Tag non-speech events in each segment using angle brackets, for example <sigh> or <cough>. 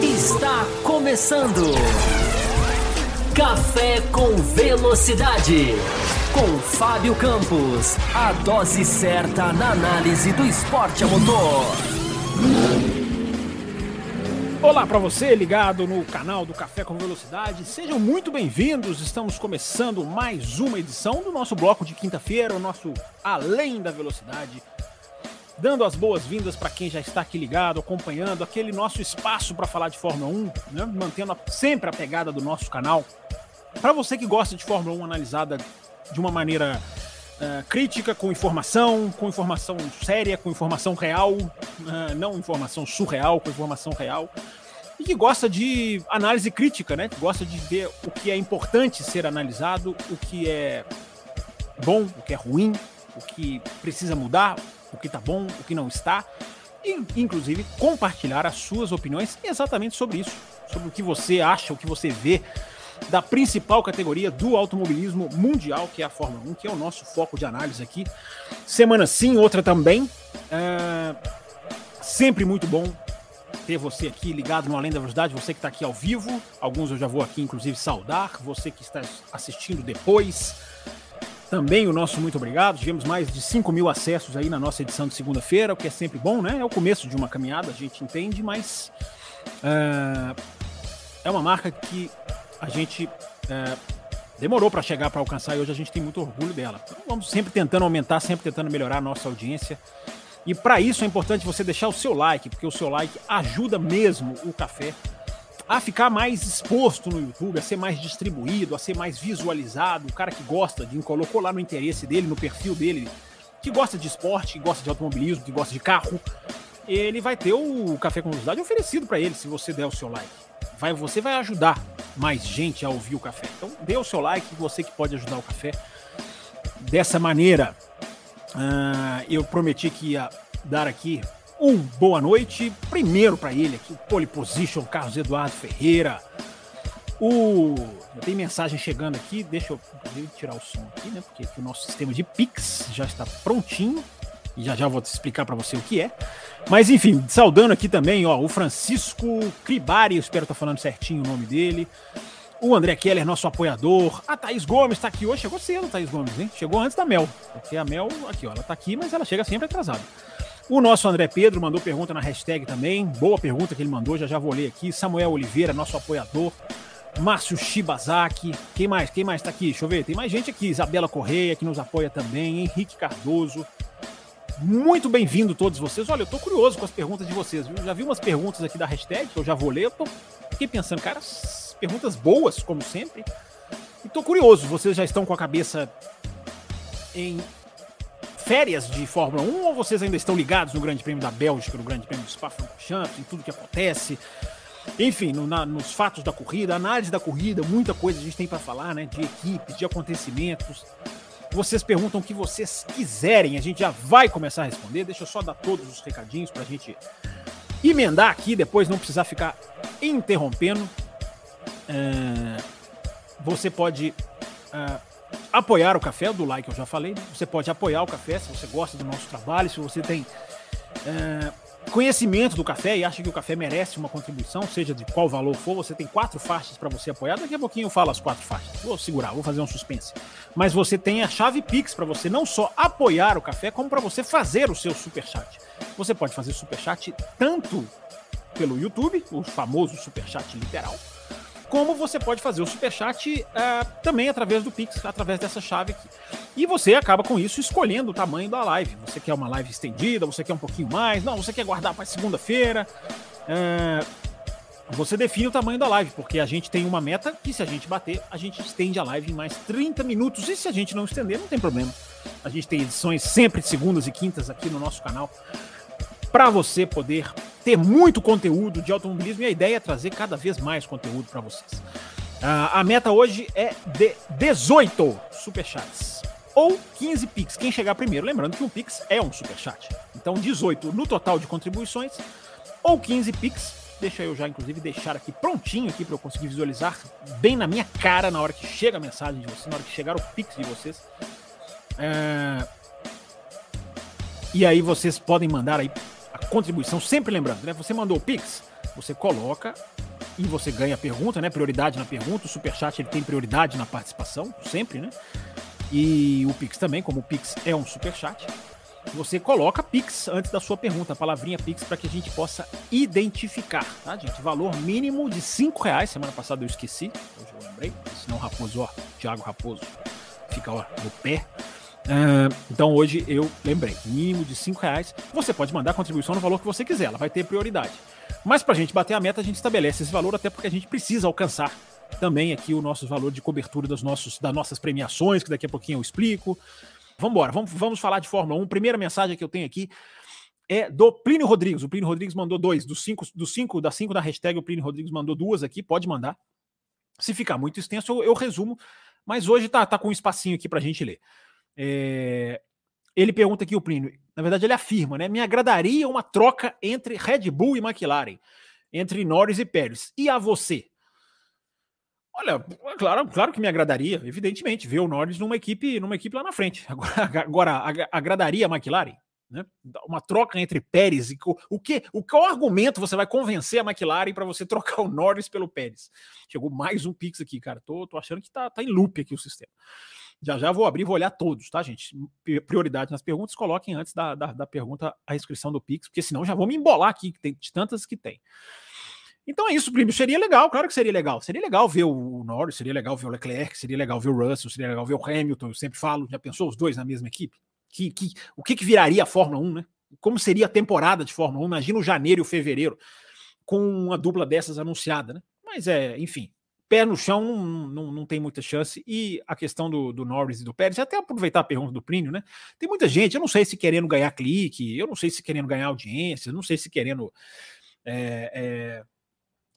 Está começando. Café com Velocidade. Com Fábio Campos. A dose certa na análise do esporte a motor. Olá para você ligado no canal do Café com Velocidade. Sejam muito bem-vindos. Estamos começando mais uma edição do nosso bloco de quinta-feira, o nosso Além da Velocidade dando as boas-vindas para quem já está aqui ligado, acompanhando aquele nosso espaço para falar de Fórmula 1, né? mantendo sempre a pegada do nosso canal. Para você que gosta de Fórmula 1 analisada de uma maneira uh, crítica, com informação, com informação séria, com informação real, uh, não informação surreal, com informação real, e que gosta de análise crítica, né? Que gosta de ver o que é importante ser analisado, o que é bom, o que é ruim, o que precisa mudar, o que está bom, o que não está, e inclusive compartilhar as suas opiniões exatamente sobre isso, sobre o que você acha, o que você vê da principal categoria do automobilismo mundial, que é a Fórmula 1, que é o nosso foco de análise aqui. Semana sim, outra também. É... Sempre muito bom ter você aqui ligado no Além da Velocidade, você que está aqui ao vivo. Alguns eu já vou aqui, inclusive, saudar. Você que está assistindo depois. Também o nosso muito obrigado. Tivemos mais de 5 mil acessos aí na nossa edição de segunda-feira, o que é sempre bom, né? É o começo de uma caminhada, a gente entende, mas uh, é uma marca que a gente uh, demorou para chegar para alcançar e hoje a gente tem muito orgulho dela. Então, vamos sempre tentando aumentar, sempre tentando melhorar a nossa audiência. E para isso é importante você deixar o seu like, porque o seu like ajuda mesmo o café a ficar mais exposto no YouTube, a ser mais distribuído, a ser mais visualizado. O cara que gosta de colocou lá no interesse dele, no perfil dele, que gosta de esporte, que gosta de automobilismo, que gosta de carro, ele vai ter o Café com Velocidade oferecido para ele se você der o seu like. Vai, você vai ajudar mais gente a ouvir o café. Então, dê o seu like, você que pode ajudar o café dessa maneira. Uh, eu prometi que ia dar aqui um boa noite. Primeiro para ele aqui, o pole position, Carlos Eduardo Ferreira. O tem mensagem chegando aqui, deixa eu tirar o som aqui, né? Porque o nosso sistema de Pix já está prontinho e já já vou te explicar para você o que é. Mas enfim, saudando aqui também, ó, o Francisco Cribari, espero estar tá falando certinho o nome dele. O André Keller, nosso apoiador. A Thaís Gomes está aqui hoje. Chegou cedo, Thaís Gomes, hein? Chegou antes da Mel. Porque a Mel, aqui, ó, ela está aqui, mas ela chega sempre atrasada. O nosso André Pedro mandou pergunta na hashtag também. Boa pergunta que ele mandou, já já vou ler aqui. Samuel Oliveira, nosso apoiador. Márcio Shibazaki. Quem mais? Quem mais tá aqui? Deixa eu ver. Tem mais gente aqui. Isabela Correia, que nos apoia também. Henrique Cardoso. Muito bem-vindo todos vocês. Olha, eu tô curioso com as perguntas de vocês, viu? Já vi umas perguntas aqui da hashtag que eu já vou ler. Eu tô... fiquei pensando, cara, perguntas boas, como sempre. E tô curioso. Vocês já estão com a cabeça em férias de Fórmula 1 ou vocês ainda estão ligados no Grande Prêmio da Bélgica, no Grande Prêmio do Spa-Francorchamps, em tudo que acontece? Enfim, no, na, nos fatos da corrida, análise da corrida, muita coisa a gente tem para falar, né? De equipes, de acontecimentos. Vocês perguntam o que vocês quiserem, a gente já vai começar a responder. Deixa eu só dar todos os recadinhos para a gente emendar aqui, depois não precisar ficar interrompendo. É, você pode é, apoiar o café, do like eu já falei. Você pode apoiar o café se você gosta do nosso trabalho, se você tem é, conhecimento do café e acha que o café merece uma contribuição, seja de qual valor for. Você tem quatro faixas para você apoiar. Daqui a pouquinho eu falo as quatro faixas. Vou segurar, vou fazer um suspense. Mas você tem a chave Pix para você não só apoiar o café, como para você fazer o seu super chat. Você pode fazer super chat tanto pelo YouTube, o famoso super chat literal como você pode fazer o superchat uh, também através do Pix, através dessa chave aqui. E você acaba com isso escolhendo o tamanho da live. Você quer uma live estendida, você quer um pouquinho mais, não, você quer guardar para segunda-feira. Uh, você define o tamanho da live, porque a gente tem uma meta que se a gente bater, a gente estende a live em mais 30 minutos. E se a gente não estender, não tem problema. A gente tem edições sempre de segundas e quintas aqui no nosso canal para você poder ter muito conteúdo de automobilismo e a ideia é trazer cada vez mais conteúdo para vocês. Uh, a meta hoje é de 18 superchats ou 15 Pix, quem chegar primeiro. Lembrando que um Pix é um superchat. Então 18 no total de contribuições ou 15 Pix. Deixa eu já, inclusive, deixar aqui prontinho aqui para eu conseguir visualizar bem na minha cara na hora que chega a mensagem de vocês, na hora que chegar o Pix de vocês. Uh, E aí vocês podem mandar aí contribuição, sempre lembrando, né? Você mandou o Pix, você coloca e você ganha a pergunta, né? Prioridade na pergunta. O Superchat ele tem prioridade na participação, sempre, né? E o Pix também, como o Pix é um Superchat. Você coloca Pix antes da sua pergunta, a palavrinha Pix, para que a gente possa identificar, tá, gente? Valor mínimo de 5 reais. Semana passada eu esqueci, hoje eu lembrei. Senão Raposo, ó, Thiago Raposo, fica ó, no pé. Uh, então hoje eu lembrei, mínimo de 5 reais. Você pode mandar contribuição no valor que você quiser, ela vai ter prioridade. Mas para a gente bater a meta, a gente estabelece esse valor, até porque a gente precisa alcançar também aqui o nosso valor de cobertura dos nossos, das nossas premiações, que daqui a pouquinho eu explico. Vamos embora, vamos, vamos falar de Fórmula 1. Primeira mensagem que eu tenho aqui é do Plínio Rodrigues. O Plínio Rodrigues mandou dois. Dos cinco, dos cinco, das cinco da hashtag, o Plínio Rodrigues mandou duas aqui. Pode mandar. Se ficar muito extenso, eu, eu resumo. Mas hoje tá, tá com um espacinho aqui para a gente ler. É, ele pergunta aqui, o Plínio, na verdade ele afirma, né? Me agradaria uma troca entre Red Bull e McLaren, entre Norris e Pérez. E a você? Olha, claro, claro que me agradaria, evidentemente, ver o Norris numa equipe, numa equipe lá na frente. <laughs> Agora, agora agradaria a McLaren? Né? Uma troca entre Pérez e o que, o qual argumento você vai convencer a McLaren para você <laughs> trocar o Norris pelo Pérez? Chegou mais um pix aqui, cara. Tô, tô achando que tá, tá em loop aqui o sistema. Já já vou abrir, vou olhar todos, tá, gente? Prioridade nas perguntas, coloquem antes da, da, da pergunta a inscrição do Pix, porque senão já vou me embolar aqui, que tem de tantas que tem. Então é isso, primo. Seria legal, claro que seria legal. Seria legal ver o Norris, seria legal ver o Leclerc, seria legal ver o Russell, seria legal ver o Hamilton. Eu sempre falo, já pensou os dois na mesma equipe? Que, que, o que, que viraria a Fórmula 1, né? Como seria a temporada de Fórmula 1? Imagina o janeiro e o fevereiro com uma dupla dessas anunciada, né? Mas é, enfim, pé no chão não, não, não tem muita chance. E a questão do, do Norris e do Pérez, até aproveitar a pergunta do Plínio, né? Tem muita gente, eu não sei se querendo ganhar clique, eu não sei se querendo ganhar audiência, não sei se querendo. É, é,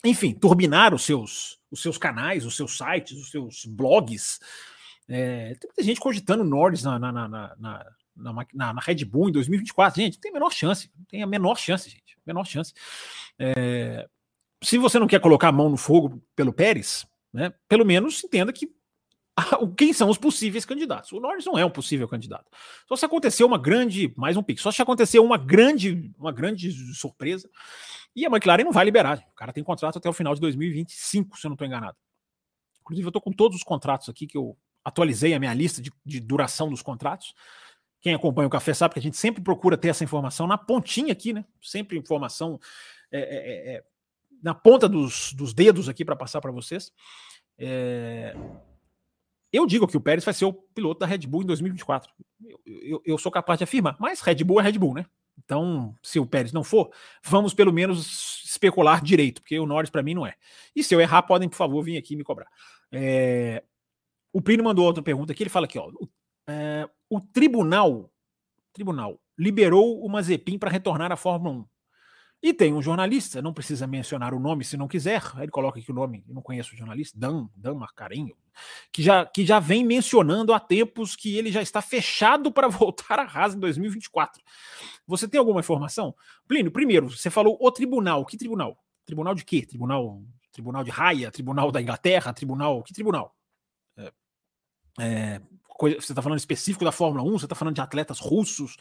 enfim, turbinar os seus, os seus canais, os seus sites, os seus blogs. É, tem muita gente cogitando Norris na, na, na, na, na, na, na Red Bull em 2024. Gente, tem a menor chance, tem a menor chance, gente. Menor chance. É, se você não quer colocar a mão no fogo pelo Pérez, né, pelo menos entenda que quem são os possíveis candidatos. O Norris não é um possível candidato. Só se acontecer uma grande, mais um pique, só se acontecer uma grande, uma grande surpresa, e a McLaren não vai liberar. O cara tem contrato até o final de 2025, se eu não estou enganado. Inclusive, eu estou com todos os contratos aqui que eu atualizei a minha lista de, de duração dos contratos. Quem acompanha o café sabe que a gente sempre procura ter essa informação na pontinha aqui, né? Sempre informação é, é, é, na ponta dos, dos dedos aqui para passar para vocês. É... Eu digo que o Pérez vai ser o piloto da Red Bull em 2024. Eu, eu, eu, sou capaz de afirmar, mas Red Bull é Red Bull, né? Então, se o Pérez não for, vamos pelo menos especular direito, porque o Norris para mim não é. E se eu errar, podem, por favor, vir aqui me cobrar. É... O Plínio mandou outra pergunta aqui, ele fala aqui, ó. O, é... o tribunal, tribunal liberou o Mazepin para retornar à Fórmula 1. E tem um jornalista, não precisa mencionar o nome se não quiser, ele coloca aqui o nome, eu não conheço o jornalista, Dan, Dan Marcarinho, que já, que já vem mencionando há tempos que ele já está fechado para <laughs> voltar à Haas em 2024. Você tem alguma informação? Plínio, primeiro, você falou o tribunal. Que tribunal? Tribunal de quê? Tribunal, tribunal de raia? Tribunal da Inglaterra? Tribunal. Que tribunal? É, é, coisa, você está falando específico da Fórmula 1? Você está falando de atletas russos?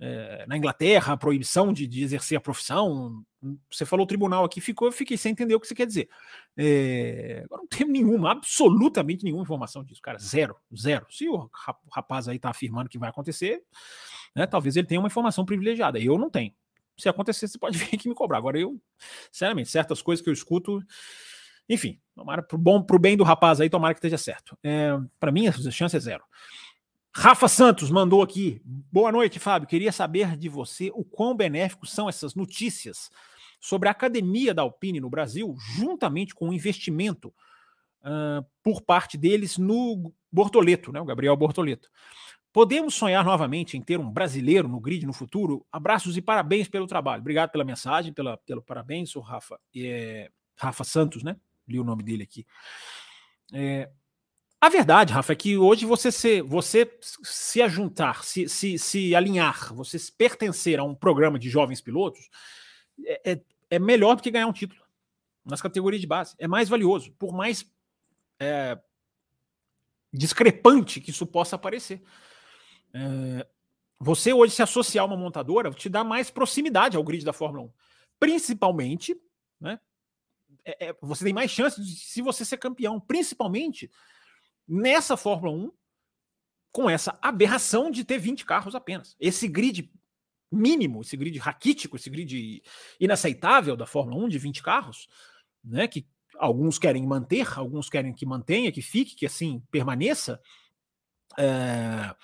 É, na Inglaterra, a proibição de, de, exercer a profissão. Você falou tribunal aqui, ficou, eu fiquei sem entender o que você quer dizer. É, agora não tenho nenhuma, absolutamente nenhuma informação disso, cara. Zero, zero. Se o rapaz aí está afirmando que vai acontecer, né, talvez ele tenha uma informação privilegiada. Eu não tenho. Se acontecer, você pode <laughs> vir aqui me cobrar. Agora, eu, sinceramente, certas coisas que eu escuto. Enfim, tomara pro bem do rapaz aí, tomara que esteja certo. É, para mim, a chance é zero. Rafa Santos mandou aqui. Boa noite, Fábio. Queria saber de você o quão benéficos são essas notícias sobre a academia da Alpine no Brasil, juntamente com o investimento uh, por parte deles no Bortoleto, né, o Gabriel Bortoleto. Podemos sonhar novamente em ter um brasileiro no grid no futuro? Abraços e parabéns pelo trabalho. Obrigado pela mensagem, pela, pelo parabéns, o Rafa. É, Rafa Santos, né? Li o nome dele aqui. É, a verdade, Rafa, é que hoje você se, você se ajuntar, se, se, se alinhar, você se pertencer a um programa de jovens pilotos é, é, é, melhor do que ganhar um título nas categorias de base. É mais valioso, por mais é, discrepante que isso possa parecer. É, você hoje se associar a uma montadora te dá mais proximidade ao grid da Fórmula 1. Principalmente, né? É, é, você tem mais chances de se você ser campeão, principalmente nessa Fórmula 1, com essa aberração de ter 20 carros apenas. Esse grid mínimo, esse grid raquítico, esse grid inaceitável da Fórmula 1 de 20 carros, né, que alguns querem manter, alguns querem que mantenha, que fique, que assim permaneça, é...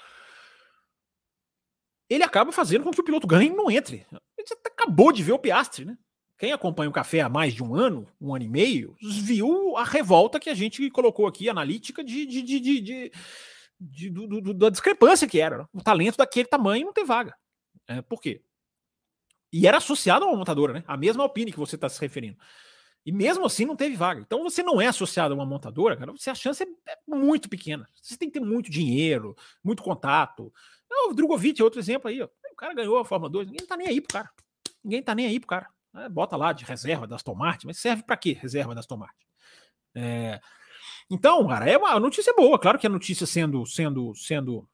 ele acaba fazendo com que o piloto ganhe e não entre. Você acabou de ver o Piastre, né? Quem acompanha o café há mais de um ano, um ano e meio, viu a revolta que a gente colocou aqui, analítica, de, de, de, de, de do, do, da discrepância que era. O talento daquele tamanho não tem vaga. É, por quê? E era associado a uma montadora, né? A mesma Alpine que você está se referindo. E mesmo assim não teve vaga. Então você não é associado a uma montadora, cara, você, a chance é, é muito pequena. Você tem que ter muito dinheiro, muito contato. O Drogovic é outro exemplo aí. Ó. O cara ganhou a Fórmula 2, ninguém tá nem aí pro cara. Ninguém tá nem aí pro cara. É, bota lá de reserva das Tomate, mas serve para quê reserva das Tomate? É, então, cara, é uma notícia boa. Claro que a notícia sendo sendo sendo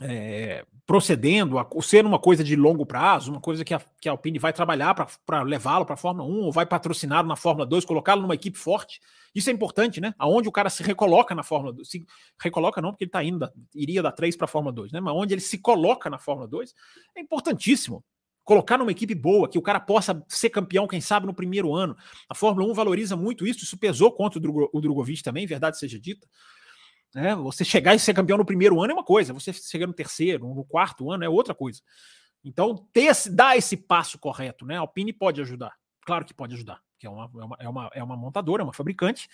é, procedendo, a, sendo uma coisa de longo prazo, uma coisa que a, que a Alpine vai trabalhar para levá-lo para a Fórmula 1, ou vai patrocinar na Fórmula 2, colocá-lo numa equipe forte. Isso é importante, né? Aonde o cara se recoloca na Fórmula 2. Se recoloca não, porque ele está indo, da, iria da 3 para a Fórmula 2, né? Mas onde ele se coloca na Fórmula 2 é importantíssimo. Colocar numa equipe boa, que o cara possa ser campeão, quem sabe, no primeiro ano. A Fórmula 1 valoriza muito isso, isso pesou contra o, Drogo, o Drogovic também, verdade seja dita. Né? Você chegar e ser campeão no primeiro ano é uma coisa, você chegar no terceiro, no quarto ano é outra coisa. Então, ter esse, dar esse passo correto, né? A Alpine pode ajudar, claro que pode ajudar, que é uma, é uma, é uma, é uma montadora, é uma fabricante,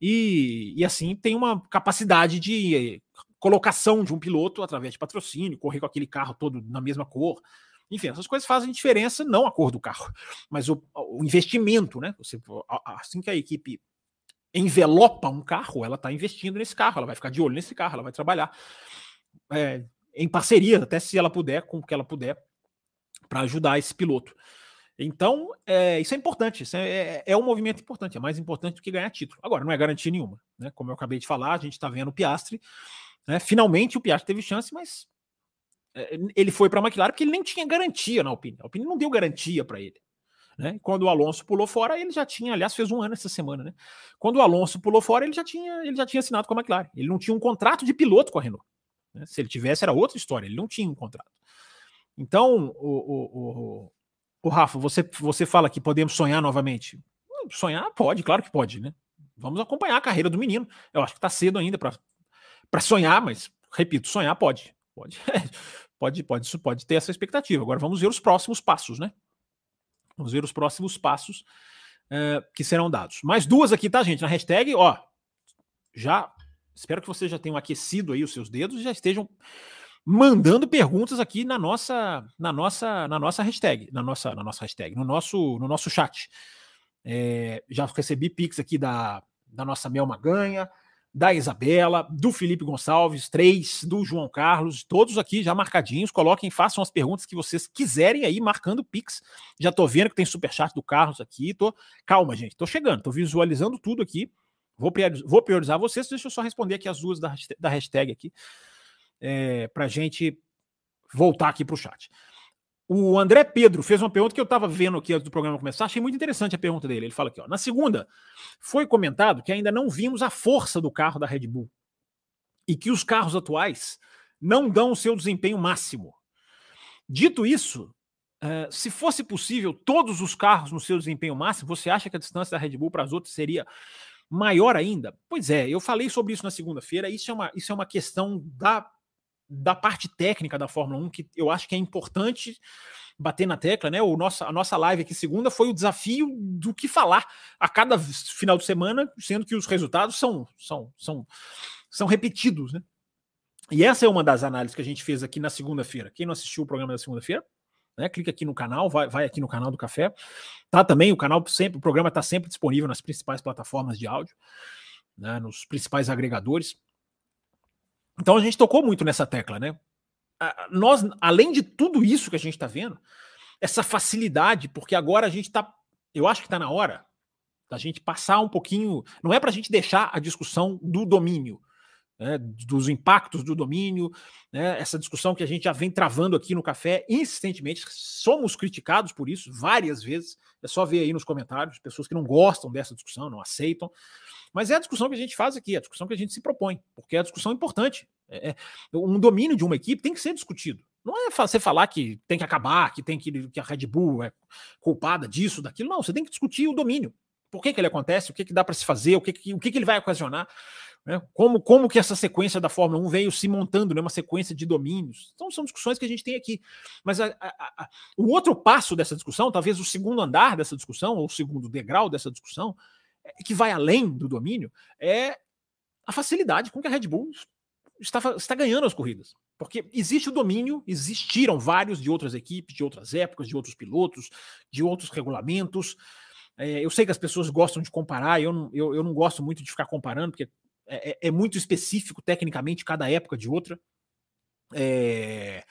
e, e assim tem uma capacidade de colocação de um piloto através de patrocínio, correr com aquele carro todo na mesma cor. Enfim, essas coisas fazem diferença, não a cor do carro, mas o, o investimento, né? Você, assim que a equipe envelopa um carro, ela está investindo nesse carro, ela vai ficar de olho nesse carro, ela vai trabalhar é, em parceria, até se ela puder, com o que ela puder, para ajudar esse piloto. Então, é, isso é importante, isso é, é, é, um movimento importante, é mais importante do que ganhar título. Agora, não é garantia nenhuma, né? Como eu acabei de falar, a gente está vendo o Piastre, né? finalmente o Piastre teve chance, mas ele foi para a McLaren porque ele nem tinha garantia na Alpine. A Alpine não deu garantia para ele. Né? Quando o Alonso pulou fora, ele já tinha, aliás, fez um ano essa semana, né? Quando o Alonso pulou fora, ele já tinha, ele já tinha assinado com a McLaren. Ele não tinha um contrato de piloto com a Renault. Né? Se ele tivesse, era outra história. Ele não tinha um contrato. Então, o, o, o, o Rafa, você, você fala que podemos sonhar novamente. Hum, sonhar pode, claro que pode, né? Vamos acompanhar a carreira do menino. Eu acho que está cedo ainda para sonhar, mas repito, sonhar pode. Pode, <laughs> pode, pode, isso pode ter essa expectativa. Agora vamos ver os próximos passos, né? Vamos ver os próximos passos uh, que serão dados. Mais duas aqui, tá, gente? Na hashtag, ó. Já. Espero que vocês já tenham aquecido aí os seus dedos e já estejam mandando perguntas aqui na nossa na nossa na nossa hashtag na nossa na nossa hashtag no nosso no nosso chat é, já recebi pix aqui da da nossa Mel Maganha da Isabela, do Felipe Gonçalves, três, do João Carlos, todos aqui já marcadinhos. Coloquem, façam as perguntas que vocês quiserem aí, marcando o Pix. Já tô vendo que tem superchat do Carlos aqui. Tô... Calma, gente, tô chegando, tô visualizando tudo aqui. Vou priorizar, vou priorizar vocês. Deixa eu só responder aqui as duas da, hashtag aqui, é, pra gente voltar aqui pro chat. O André Pedro fez uma pergunta que eu estava vendo aqui antes do programa começar. Achei muito interessante a pergunta dele. Ele fala aqui: ó, na segunda, foi comentado que ainda não vimos a força do carro da Red Bull e que os carros atuais não dão o seu desempenho máximo. Dito isso, uh, se fosse possível todos os carros no seu desempenho máximo, você acha que a distância da Red Bull para as outras seria maior ainda? Pois é, eu falei sobre isso na segunda-feira. Isso, é uma, isso é uma questão da da parte técnica da Fórmula 1, que eu acho que é importante bater na tecla, né? O nosso, a nossa live aqui segunda foi o desafio do que falar a cada final de semana, sendo que os resultados são, são, são, são repetidos, né? E essa é uma das análises que a gente fez aqui na segunda-feira. Quem não assistiu o programa da segunda-feira, né? Clica aqui no canal, vai, vai aqui no canal do Café. Tá também o canal sempre, o programa está sempre disponível nas principais plataformas de áudio, né? nos principais agregadores. Então a gente tocou muito nessa tecla, né? Nós, além de tudo isso que a gente está vendo, essa facilidade, porque agora a gente está, eu acho que está na hora da gente passar um pouquinho, não é para a gente deixar a discussão do domínio, né, dos impactos do domínio, né, essa discussão que a gente já vem travando aqui no café insistentemente. Somos criticados por isso várias vezes. É só ver aí nos comentários, pessoas que não gostam dessa discussão, não aceitam. Mas é a discussão que a gente faz aqui, é a discussão que a gente se propõe, porque é a discussão importante. É, é um domínio de uma equipe tem que ser discutido. Não é você falar que tem que acabar, que tem que, que a Red Bull é culpada disso, daquilo. Não, você tem que discutir o domínio. Por que, que ele acontece? O que, que dá para se fazer? O que, que, o que, que ele vai ocasionar? Né? Como, como que essa sequência da Fórmula 1 veio se montando, né? uma sequência de domínios. Então, são discussões que a gente tem aqui. Mas a, a, a, o outro passo dessa discussão, talvez o segundo andar dessa discussão, ou o segundo degrau dessa discussão, é, que vai além do domínio, é a facilidade com que a Red Bull está, está ganhando as corridas. Porque existe o domínio, existiram vários de outras equipes, de outras épocas, de outros pilotos, de outros regulamentos. É, eu sei que as pessoas gostam de comparar, eu não, eu, eu não gosto muito de ficar comparando, porque é, é, é muito específico tecnicamente cada época de outra. É,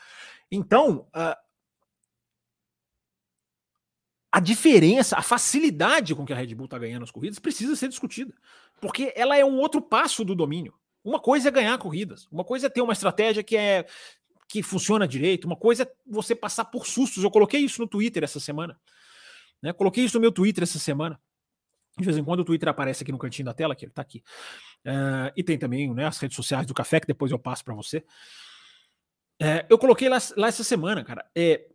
então, a, a diferença, a facilidade com que a Red Bull está ganhando as corridas precisa ser discutida, porque ela é um outro passo do domínio. Uma coisa é ganhar corridas, uma coisa é ter uma estratégia que é que funciona direito, uma coisa é você passar por sustos. Eu coloquei isso no Twitter essa semana. Né? Coloquei isso no meu Twitter essa semana. De vez em quando o Twitter aparece aqui no cantinho da tela, que ele está aqui. Uh, e tem também né, as redes sociais do café, que depois eu passo para você. Uh, eu coloquei lá, lá, essa semana, cara. É,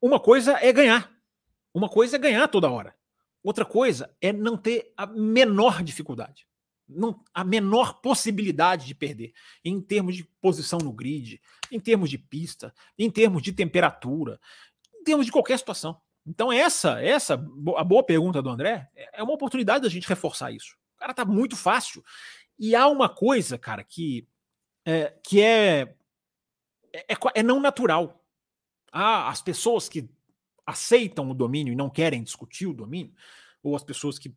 uma coisa é ganhar. Uma coisa é ganhar toda hora. Outra coisa é não ter a menor dificuldade. Não, a menor possibilidade de perder em termos de posição no grid, em termos de pista, em termos de temperatura, em termos de qualquer situação. Então, essa, essa, a boa pergunta do André, é uma oportunidade da gente reforçar isso. O cara tá muito fácil. E há uma coisa, cara, que é, que é, é, é, é não natural. Ah, as pessoas que aceitam o domínio e não querem discutir o domínio, ou as pessoas que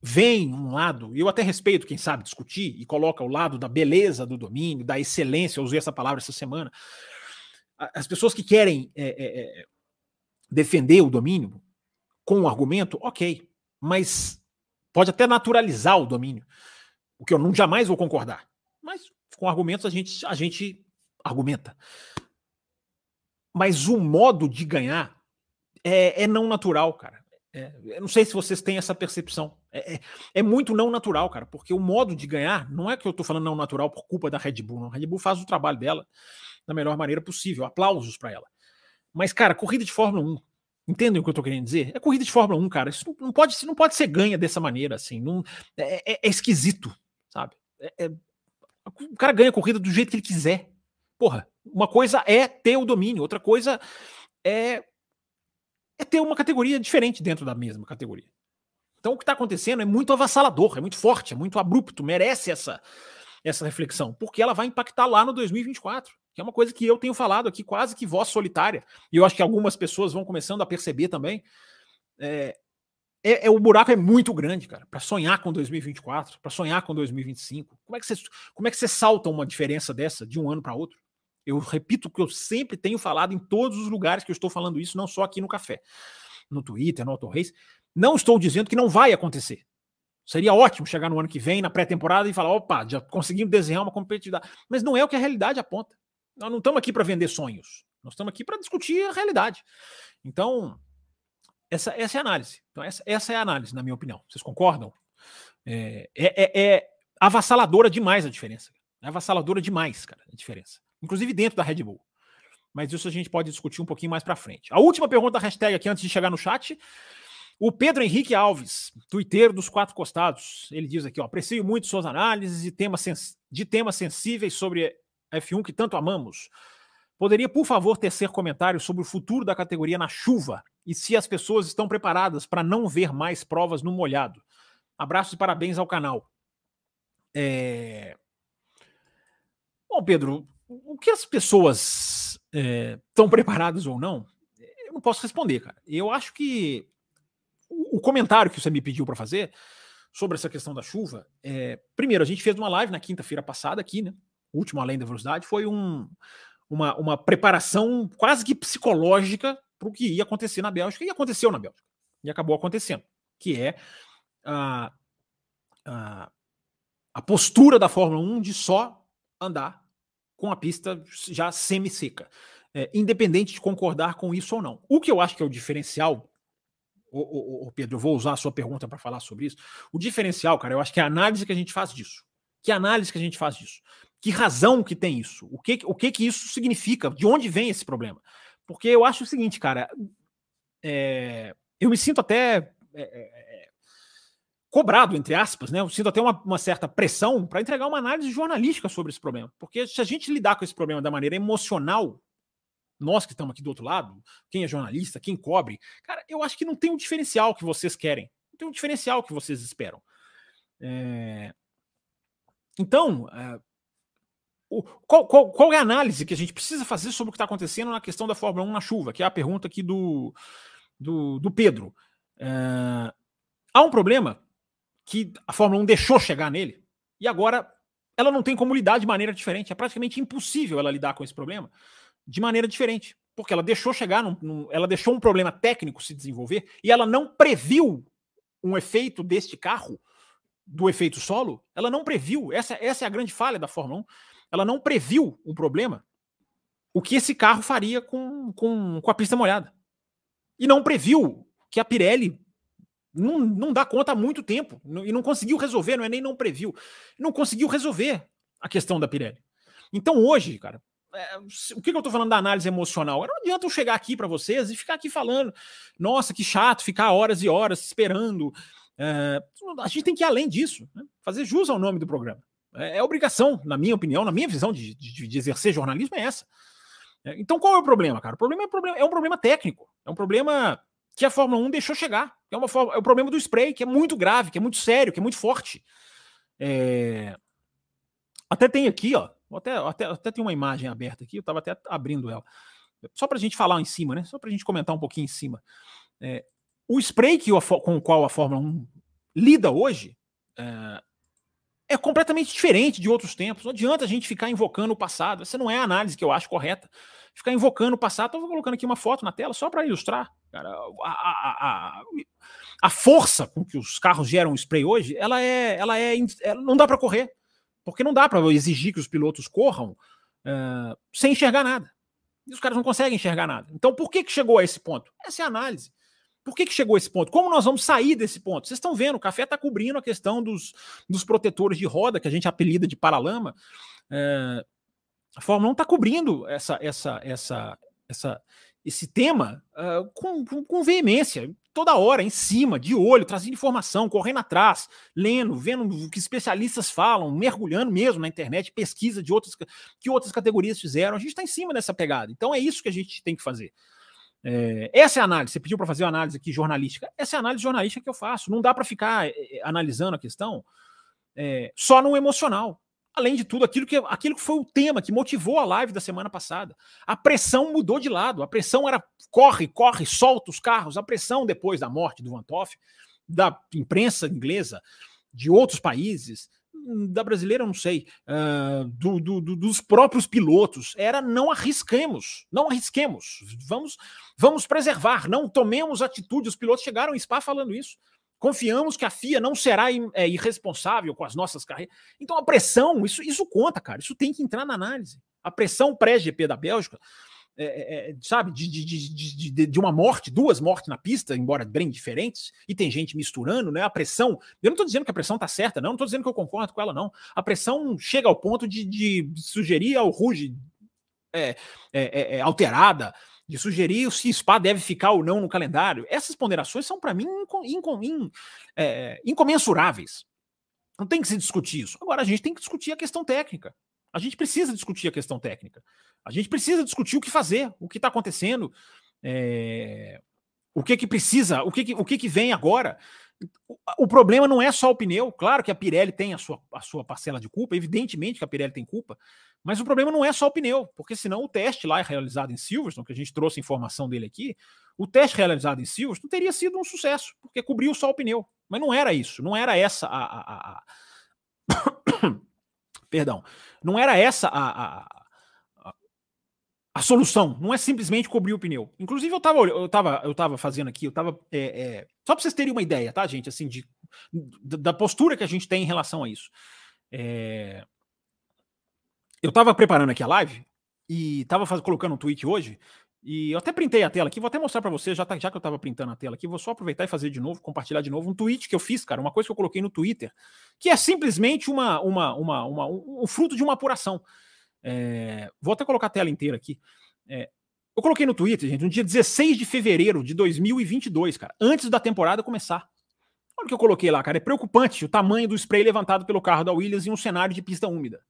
veem um lado, e eu até respeito quem sabe discutir e coloca o lado da beleza do domínio, da excelência, eu usei essa palavra essa semana. As pessoas que querem é, é, é defender o domínio com um argumento, ok, mas pode até naturalizar o domínio, o que eu não jamais vou concordar. Mas com argumentos a gente, a gente argumenta. Mas o modo de ganhar é, é não natural, cara. É, eu não sei se vocês têm essa percepção. É, é, é, muito não natural, cara, porque o modo de ganhar não é que eu tô falando não natural por culpa da Red Bull. Não. A Red Bull faz o trabalho dela da melhor maneira possível. Aplausos para ela. Mas, cara, corrida de Fórmula 1. Entendem o que eu tô querendo dizer? É corrida de Fórmula 1, cara. Isso não pode, não pode ser ganha dessa maneira, assim. Não, é, é, é esquisito, sabe? É, é, o cara ganha a corrida do jeito que ele quiser. Porra, uma coisa é ter o domínio, outra coisa é, é ter uma categoria diferente dentro da mesma categoria. Então o que está acontecendo é muito avassalador, é muito forte, é muito abrupto, merece essa, essa reflexão, porque ela vai impactar lá no 2024 que é uma coisa que eu tenho falado aqui quase que voz solitária, e eu acho que algumas pessoas vão começando a perceber também. É, é, é o buraco é muito grande, cara, para sonhar com 2024, para sonhar com 2025. Como é que você, como é que você salta uma diferença dessa de um ano para outro? Eu repito o que eu sempre tenho falado em todos os lugares que eu estou falando isso, não só aqui no café, no Twitter, no Auto Race. Não estou dizendo que não vai acontecer. Seria ótimo chegar no ano que vem, na pré-temporada, e falar: opa, já conseguimos desenhar uma competitividade. Mas não é o que a realidade aponta. Nós não estamos aqui para vender sonhos. Nós estamos aqui para discutir a realidade. Então, essa, essa é a análise. Então, essa, essa é a análise, na minha opinião. Vocês concordam? É, é, é, é avassaladora demais a diferença. É avassaladora demais, cara, a diferença. Inclusive dentro da Red Bull. Mas isso a gente pode discutir um pouquinho mais para frente. A última pergunta da hashtag aqui antes de chegar no chat. O Pedro Henrique Alves, tuiteiro dos quatro costados, ele diz aqui: ó, aprecio muito suas análises de temas, de temas sensíveis sobre F1 que tanto amamos. Poderia, por favor, tecer comentários sobre o futuro da categoria na chuva e se as pessoas estão preparadas para não ver mais provas no molhado. Abraços e parabéns ao canal. É... Bom, Pedro, o que as pessoas estão é, preparadas ou não, eu não posso responder, cara. Eu acho que o, o comentário que você me pediu para fazer sobre essa questão da chuva, é, primeiro, a gente fez uma live na quinta-feira passada aqui, né? Último Além da Velocidade, foi um, uma, uma preparação quase que psicológica para o que ia acontecer na Bélgica, e aconteceu na Bélgica, e acabou acontecendo, que é a, a, a postura da Fórmula 1 de só andar com a pista já semi-seca, é, independente de concordar com isso ou não. O que eu acho que é o diferencial, o, Pedro, eu vou usar a sua pergunta para falar sobre isso. O diferencial, cara, eu acho que é a análise que a gente faz disso. Que análise que a gente faz disso? Que razão que tem isso? O que, o que que isso significa? De onde vem esse problema? Porque eu acho o seguinte, cara, é, eu me sinto até é, é, cobrado, entre aspas, né? Eu sinto até uma, uma certa pressão para entregar uma análise jornalística sobre esse problema. Porque se a gente lidar com esse problema da maneira emocional, nós que estamos aqui do outro lado, quem é jornalista, quem cobre, cara, eu acho que não tem um diferencial que vocês querem. Não tem um diferencial que vocês esperam. É... Então, é... O, qual, qual, qual, é a análise que a gente precisa fazer sobre o que está acontecendo na questão da Fórmula 1 na chuva? Que é a pergunta aqui do, do, do Pedro. É, há um problema que a Fórmula 1 deixou chegar nele e agora ela não tem como lidar de maneira diferente. É praticamente impossível ela lidar com esse problema de maneira diferente, porque ela deixou chegar, num, num, ela deixou um problema técnico se desenvolver e ela não previu um efeito deste carro, do efeito solo, ela não previu. Essa, essa é a grande falha da Fórmula 1. Ela não previu um problema, o que esse carro faria com, com, com a pista molhada. E não previu que a Pirelli não, não dá conta há muito tempo e não conseguiu resolver, não é nem não previu, não conseguiu resolver a questão da Pirelli. Então hoje, cara, é, o que, que eu estou falando da análise emocional? Não adianta eu chegar aqui para vocês e ficar aqui falando, nossa, que chato, ficar horas e horas esperando. É, a gente tem que ir além disso, né? fazer jus ao nome do programa. É, é, obrigação, na minha opinião, na minha visão de, de, de exercer jornalismo, é essa. É, então qual é o problema, cara? O problema é, problema, é um problema técnico, é um problema que a Fórmula 1 deixou chegar. É, uma, é o problema do spray, que é muito grave, que é muito sério, que é muito forte. É... Até tem aqui, ó, até, até, até tem uma imagem aberta aqui, eu estava até abrindo ela. Só para a gente falar em cima, né? Só para a gente comentar um pouquinho em cima. É, o spray que o, com o qual a Fórmula 1 lida hoje é, é, completamente diferente de outros tempos. Não adianta a gente ficar invocando o passado. Essa não é a análise que eu acho correta. Ficar invocando o passado. Estou colocando aqui uma foto na tela só para ilustrar. Cara, a, a, a, a, força com que os carros geram spray hoje, ela é, ela é, ela não dá para correr. Porque não dá para exigir que os pilotos corram uh, sem enxergar nada. E os caras não conseguem enxergar nada. Então, por que, que chegou a esse ponto? Essa é a análise. Por que, que chegou esse ponto? Como nós vamos sair desse ponto? Vocês estão vendo, o café está cobrindo a questão dos, dos protetores de roda, que a gente apelida de paralama. É, a Fórmula 1 está cobrindo essa, essa, essa, essa, esse tema uh, com, com, com, veemência toda hora, em cima, de olho, trazendo informação, correndo atrás, lendo, vendo o que especialistas falam, mergulhando mesmo na internet, pesquisa de outras que outras categorias fizeram. A gente está em cima dessa pegada. Então é isso que a gente tem que fazer. É, essa é a análise. Você pediu para fazer uma análise aqui jornalística. Essa é a análise jornalística que eu faço. Não dá para ficar é, analisando a questão é, só no emocional além de tudo, aquilo que, aquilo que foi o tema que motivou a live da semana passada. A pressão mudou de lado. A pressão era corre, corre, solta os carros. A pressão depois da morte do Van Toff, da imprensa inglesa, de outros países, da brasileira eu não sei, uh, do, do, do, dos próprios pilotos, era não arrisquemos, não arrisquemos, vamos, vamos preservar, não tomemos atitude. Os pilotos chegaram em Spa falando isso. Confiamos que a FIA não será é, irresponsável com as nossas carreiras. Então a pressão, isso, isso conta, cara. Isso tem que entrar na análise. A pressão pré-GP da Bélgica, é, é, é sabe, de, de, de, de, uma morte, duas mortes na pista, embora bem diferentes, e tem gente misturando, né? A pressão. Eu não estou dizendo que a pressão está certa, não, não estou dizendo que eu concordo com ela, não. A pressão chega ao ponto de, sugerir ao Ruge é, é, é, alterada de sugerir se Spa deve ficar ou não no calendário. Essas ponderações são, para mim, incom, in, é, incomensuráveis. Não tem que se discutir isso. Agora, a gente tem que discutir a questão técnica. A gente precisa discutir a questão técnica. A gente precisa discutir o que fazer, o que está acontecendo, é, o que que precisa, o que que, o que que vem agora. O problema não é só o pneu. Claro que a Pirelli tem a sua, a sua parcela de culpa, evidentemente que a Pirelli tem culpa, mas o problema não é só o pneu, porque senão o teste lá realizado em Silverstone, que a gente trouxe informação dele aqui, o teste realizado em Silverstone teria sido um sucesso, porque cobriu só o pneu. Mas não era isso, não era essa a. a, a... <coughs> Perdão, não era essa a, a a solução não é simplesmente cobrir o pneu. Inclusive, eu estava eu tava, eu tava fazendo aqui, eu estava é, é, só para vocês terem uma ideia, tá, gente? Assim, de, da postura que a gente tem em relação a isso. É, eu tava preparando aqui a live e tava faz, colocando um tweet hoje. E eu até printei a tela aqui, vou até mostrar para você, já, tá, já que eu tava printando a tela aqui, vou só aproveitar e fazer de novo, compartilhar de novo um tweet que eu fiz, cara, uma coisa que eu coloquei no Twitter, que é simplesmente uma, uma, uma, uma um, um, fruto de uma apuração. É, vou até colocar a tela inteira aqui. É, eu coloquei no Twitter, gente, no dia 16 de fevereiro de 2022, cara, antes da temporada começar. Olha o que eu coloquei lá, cara. É preocupante o tamanho do spray levantado pelo carro da Williams em um cenário de pista úmida.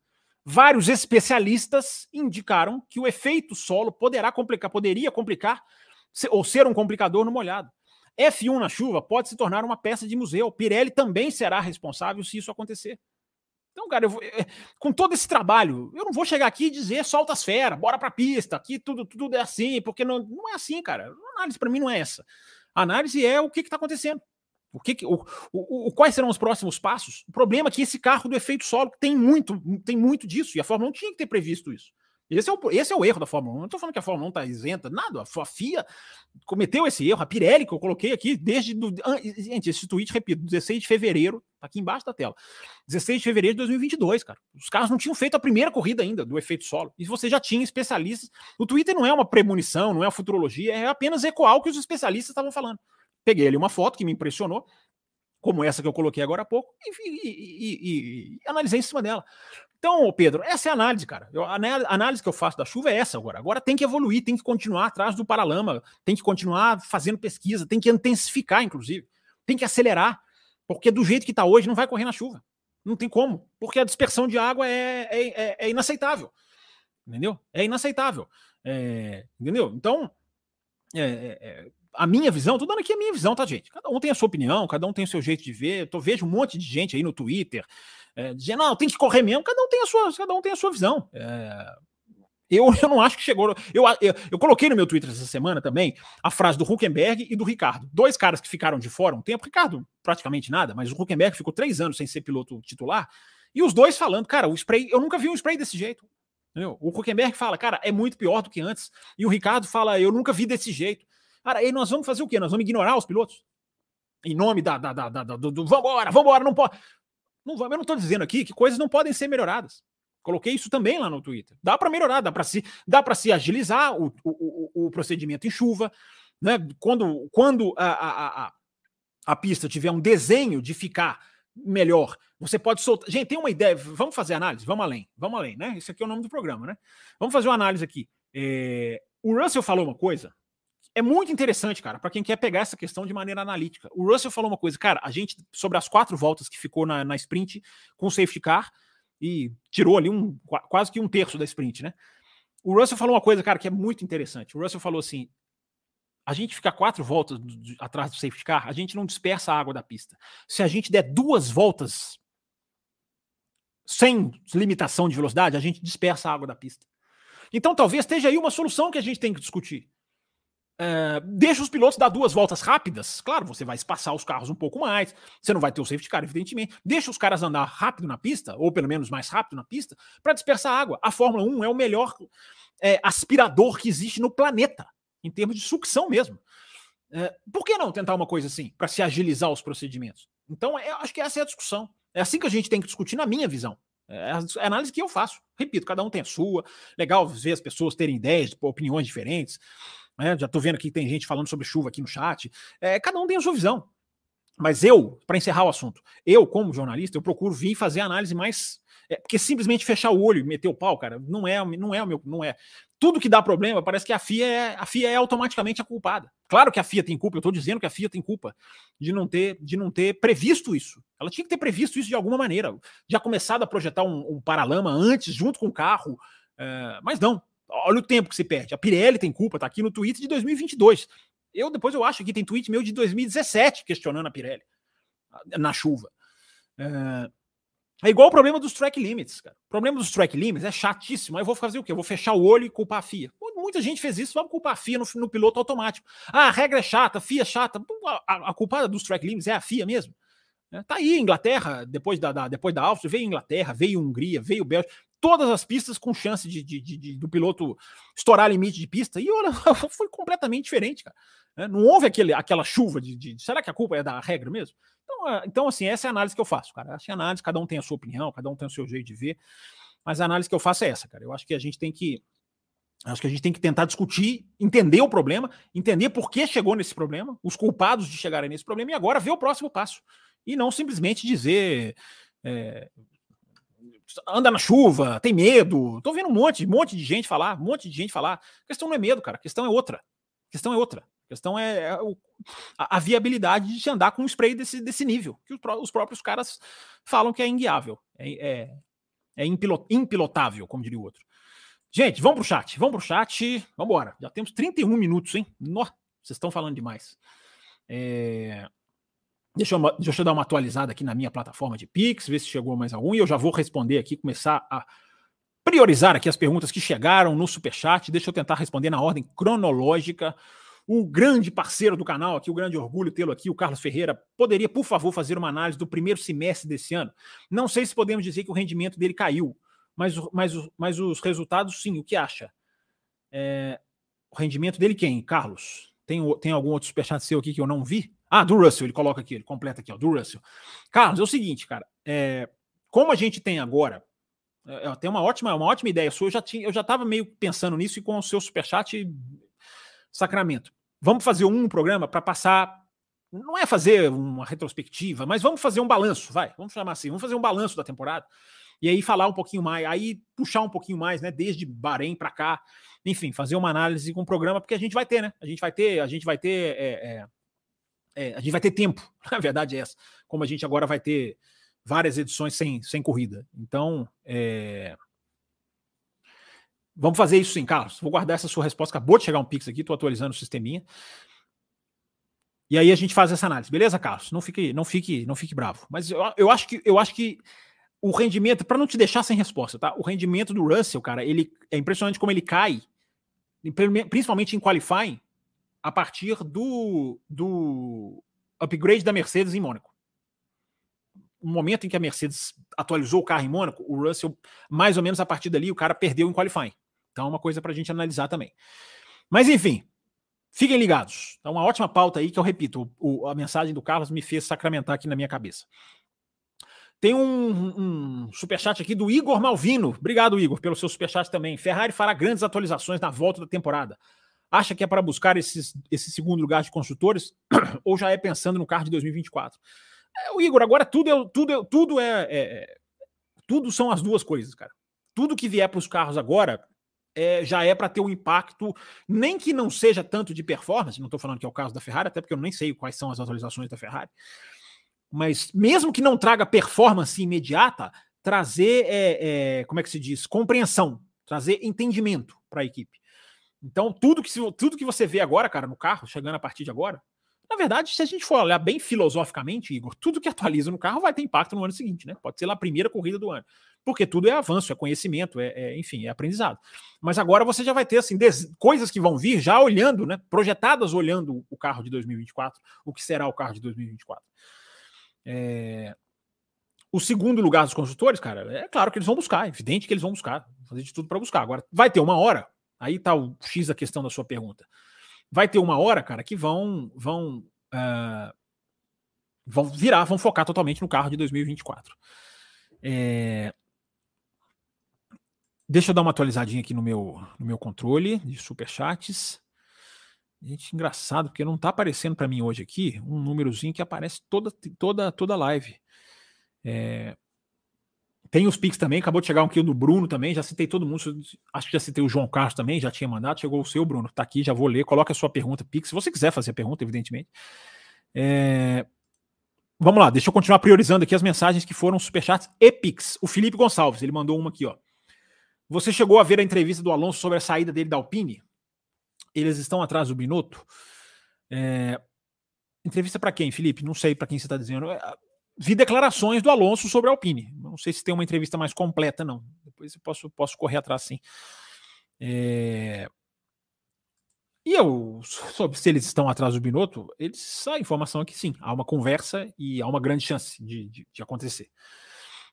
Vários especialistas indicaram que o efeito solo poderá complicar, poderia complicar ou ser um complicador no molhado. F1 na chuva pode se tornar uma peça de museu. Pirelli também será responsável se isso acontecer. Então, cara, vou, é, com todo esse trabalho, eu não vou chegar aqui e dizer solta as feras, bora pra pista, aqui tudo, tudo é assim, porque não, não é assim, cara. A análise para mim não é essa. A análise é o que está acontecendo. O que, o, o, o, quais serão os próximos passos? O problema é que esse carro do efeito solo tem muito, tem muito disso, e a Fórmula 1 tinha que ter previsto isso. Esse é o, esse é o erro da Fórmula 1. Não estou falando que a Fórmula 1 está isenta, nada. A FIA cometeu esse erro. A Pirelli, que eu coloquei aqui desde. Do, gente, esse tweet, repito, 16 de fevereiro, tá aqui embaixo da tela. 16 de fevereiro de 2022, cara. Os caras não tinham feito a primeira corrida ainda do efeito solo. E você já tinha especialistas. O Twitter não é uma premonição, não é uma futurologia, é apenas ecoar o que os especialistas estavam falando. Peguei ali uma foto que me impressionou como essa que eu coloquei agora há pouco, e, e, e, e, analisei em cima dela. Então, Pedro, essa é a análise, cara. Eu, a análise que eu faço da chuva é essa agora. Agora tem que evoluir, tem que continuar atrás do paralama, tem que continuar fazendo pesquisa, tem que intensificar, inclusive, tem que acelerar, porque do jeito que está hoje não vai correr na chuva. Não tem como, porque a dispersão de água é, é, é, é inaceitável. Entendeu? É inaceitável. É, entendeu? Então, é, é, é a minha visão, tô dando aqui a minha visão, tá, gente? Cada um tem a sua opinião, cada um tem o seu jeito de ver. Eu tô, vejo um monte de gente aí no Twitter é, dizendo, não, tem que correr mesmo, cada um tem a sua, cada um tem a sua visão. É, eu, <laughs> eu não acho que chegou. Eu, eu, eu, coloquei no meu Twitter essa semana também a frase do Huckenberg e do Ricardo. Dois caras que ficaram de fora um tempo. Ricardo, praticamente nada, mas o Huckenberg ficou três anos sem ser piloto titular. E os dois falando, cara, o spray, eu nunca vi um spray desse jeito. Entendeu? O Huckenberg fala, cara, é muito pior do que antes. E o Ricardo fala, eu nunca vi desse jeito. Cara, aí nós vamos fazer o quê? Nós vamos ignorar os pilotos? Em nome da, da, da, da do, do vambora, vambora, não pode. Não, eu não estou dizendo aqui que coisas não podem ser melhoradas. Coloquei isso também lá no Twitter. Dá para melhorar, dá para se, dá se agilizar o, o, o, procedimento em chuva. Né? Quando, quando a, a, a, a pista tiver um desenho de ficar melhor, você pode soltar. Gente, tem uma ideia. Vamos fazer análise? Vamos além. Vamos além, né? Isso aqui é o nome do programa, né? Vamos fazer uma análise aqui. É... O Russell falou uma coisa é muito interessante, cara, para quem quer pegar essa questão de maneira analítica. O Russell falou uma coisa, cara, a gente, sobre as quatro voltas que ficou na, na sprint com o safety car, e tirou ali um, quase que um terço da sprint, né? O Russell falou uma coisa, cara, que é muito interessante. O Russell falou assim: a gente fica quatro voltas atrás do safety car, a gente não dispersa a água da pista. Se a gente der duas voltas sem limitação de velocidade, a gente dispersa a água da pista. Então talvez esteja aí uma solução que a gente tem que discutir. Uh, deixa os pilotos dar duas voltas rápidas. Claro, você vai espaçar os carros um pouco mais. Você não vai ter o safety car, evidentemente. Deixa os caras andar rápido na pista, ou pelo menos mais rápido na pista, para dispersar água. A Fórmula 1 é o melhor é, aspirador que existe no planeta, em termos de sucção mesmo. É, por que não tentar uma coisa assim, para se agilizar os procedimentos? Então, é, acho que essa é a discussão. É assim que a gente tem que discutir, na minha visão. É a análise que eu faço. Repito, cada um tem a sua. Legal ver as pessoas terem ideias, opiniões diferentes. Né? Já estou vendo que tem gente falando sobre chuva aqui no chat. É, cada um tem a sua visão. Mas eu, para encerrar o assunto, eu, como jornalista, eu procuro vir fazer análise mais. É, porque simplesmente fechar o olho e meter o pau, cara, não é, não é o meu. Não é. Tudo que dá problema, parece que a FIA é, a FIA é automaticamente a culpada. Claro que a FIA tem culpa, eu estou dizendo que a FIA tem culpa de não, ter, de não ter previsto isso. Ela tinha que ter previsto isso de alguma maneira. Já começado a projetar um, um paralama antes, junto com o carro. É, mas não, Olha o tempo que se perde. A Pirelli tem culpa, tá aqui no tweet de 2022. Eu depois eu acho que tem tweet meu de 2017 questionando a Pirelli na chuva. É, é igual o problema dos track limits, cara. O problema dos track limits é chatíssimo. Aí eu vou fazer o quê? Eu vou fechar o olho e culpar a FIA. Muita gente fez isso, vamos culpar a FIA no, no piloto automático. Ah, a regra é chata, a FIA é chata. A, a, a culpada dos track limits é a FIA mesmo. É, tá aí, Inglaterra, depois da, da depois da Áustria, veio Inglaterra, veio Hungria, veio Bélgica todas as pistas com chance de, de, de, de do piloto estourar limite de pista. E olha, <laughs> foi completamente diferente, cara. Né? Não houve aquele, aquela chuva de, Será que a culpa é da regra mesmo? Então, é, então, assim, essa é a análise que eu faço, cara. Essa é a análise, cada um tem a sua opinião, cada um tem o seu jeito de ver. Mas a análise que eu faço é essa, cara. Eu acho que a gente tem que Acho que a gente tem que tentar discutir, entender o problema, entender por que chegou nesse problema, os culpados de chegarem nesse problema e agora ver o próximo passo. E não simplesmente dizer. É, anda na chuva, tem medo. Tô vendo um monte, um monte de gente falar, um monte de gente falar. A questão não é medo, cara. A questão é outra. A questão é outra. A questão é, é a, viabilidade de andar com um spray desse, desse nível, que os, os próprios caras falam que é inguiável, é, é, é impilotável, como diria o outro. Gente, vamos pro chat, vamos pro chat, vamos embora. Já temos 31 minutos, hein? Nossa, vocês estão falando demais. É... Deixa, eu, deixa eu dar uma atualizada aqui na minha plataforma de Pix, ver se chegou mais algum, e eu já vou responder aqui, começar a priorizar aqui as perguntas que chegaram no Superchat. Deixa eu tentar responder na ordem cronológica. O grande parceiro do canal aqui, o grande orgulho tê-lo aqui, o Carlos Ferreira, poderia, por favor, fazer uma análise do primeiro semestre desse ano? Não sei se podemos dizer que o rendimento dele caiu, mas, mas, mas os resultados, sim, o que acha? É, o rendimento dele quem? Carlos? Tem, tem algum outro superchat seu aqui que eu não vi? Ah, do Russell, ele coloca aqui, ele completa aqui, ó, do Russell. Carlos, é o seguinte, cara, é, como a gente tem agora, é, tem uma ótima, uma ótima ideia sua, eu já tinha, eu já estava meio pensando nisso e com o seu superchat, Sacramento. Vamos fazer um programa para passar, não é fazer uma retrospectiva, mas vamos fazer um balanço, vai, vamos chamar assim, vamos fazer um balanço da temporada e aí falar um pouquinho mais, aí puxar um pouquinho mais, né, desde Bahrein para cá, enfim, fazer uma análise com o programa, porque a gente vai ter, né? A gente vai ter, a gente vai ter, é, é, é, a gente vai ter tempo, <laughs> a verdade é essa, como a gente agora vai ter várias edições sem, sem corrida. Então, é, Vamos fazer isso sim, Carlos. Vou guardar essa sua resposta. Acabou de chegar um Pix aqui, estou atualizando o sisteminha. E aí a gente faz essa análise, beleza, Carlos? Não fique, não fique, não fique bravo. Mas eu, eu acho que eu acho que o rendimento, para não te deixar sem resposta, tá? O rendimento do Russell, cara, ele é impressionante como ele cai, principalmente em qualifying, a partir do, do upgrade da Mercedes em Mônaco. No momento em que a Mercedes atualizou o carro em Mônaco, o Russell, mais ou menos a partir dali, o cara perdeu em qualifying. Então é uma coisa para a gente analisar também. Mas enfim, fiquem ligados. É uma ótima pauta aí que eu repito, o, a mensagem do Carlos me fez sacramentar aqui na minha cabeça. Tem um, um superchat aqui do Igor Malvino. Obrigado, Igor, pelo seu superchat também. Ferrari fará grandes atualizações na volta da temporada. Acha que é para buscar esses, esse segundo lugar de construtores <clears throat> ou já é pensando no carro de 2024? É, o Igor, agora tudo é tudo é, tudo é, é, é tudo são as duas coisas, cara. Tudo que vier para os carros agora é, já é para ter um impacto, nem que não seja tanto de performance, não estou falando que é o caso da Ferrari, até porque eu nem sei quais são as atualizações da Ferrari, mas mesmo que não traga performance imediata, trazer, é, é, como é que se diz, compreensão, trazer entendimento para a equipe. Então, tudo que, tudo que você vê agora, cara, no carro, chegando a partir de agora, na verdade, se a gente for olhar bem filosoficamente, Igor, <laughs> tudo que atualiza no carro vai ter impacto no ano seguinte, né? Pode ser lá a primeira corrida do ano. Porque tudo é avanço, é conhecimento, é, é enfim, é aprendizado. Mas agora você já vai ter assim, coisas que vão vir já olhando, né? Projetadas olhando o carro de 2024, o que será o carro de 2024. É... O segundo lugar dos construtores, cara, é claro que eles vão buscar, é evidente que eles vão buscar, fazer de tudo para buscar. Agora, vai ter uma hora, aí tá o X da questão da sua pergunta. Vai ter uma hora, cara, que vão vão uh, vão virar, vão focar totalmente no carro de 2024. É... Deixa eu dar uma atualizadinha aqui no meu, no meu controle de superchats. Gente, engraçado, porque não está aparecendo para mim hoje aqui um númerozinho que aparece toda toda toda live. É... Tem os Pix também, acabou de chegar um aqui do Bruno também, já citei todo mundo, acho que já citei o João Carlos também, já tinha mandado, chegou o seu, Bruno, tá aqui, já vou ler, coloca a sua pergunta, Pix, se você quiser fazer a pergunta, evidentemente. É... Vamos lá, deixa eu continuar priorizando aqui as mensagens que foram superchats e Pix. O Felipe Gonçalves, ele mandou uma aqui, ó. Você chegou a ver a entrevista do Alonso sobre a saída dele da Alpine? eles estão atrás do Binotto. É, entrevista para quem, Felipe? Não sei para quem você está dizendo. Vi declarações do Alonso sobre a Alpine. Não sei se tem uma entrevista mais completa, não. Depois eu posso, posso correr atrás, sim. É... E eu, sobre se eles estão atrás do Binotto, eles, a informação é que sim, há uma conversa e há uma grande chance de, de, de acontecer.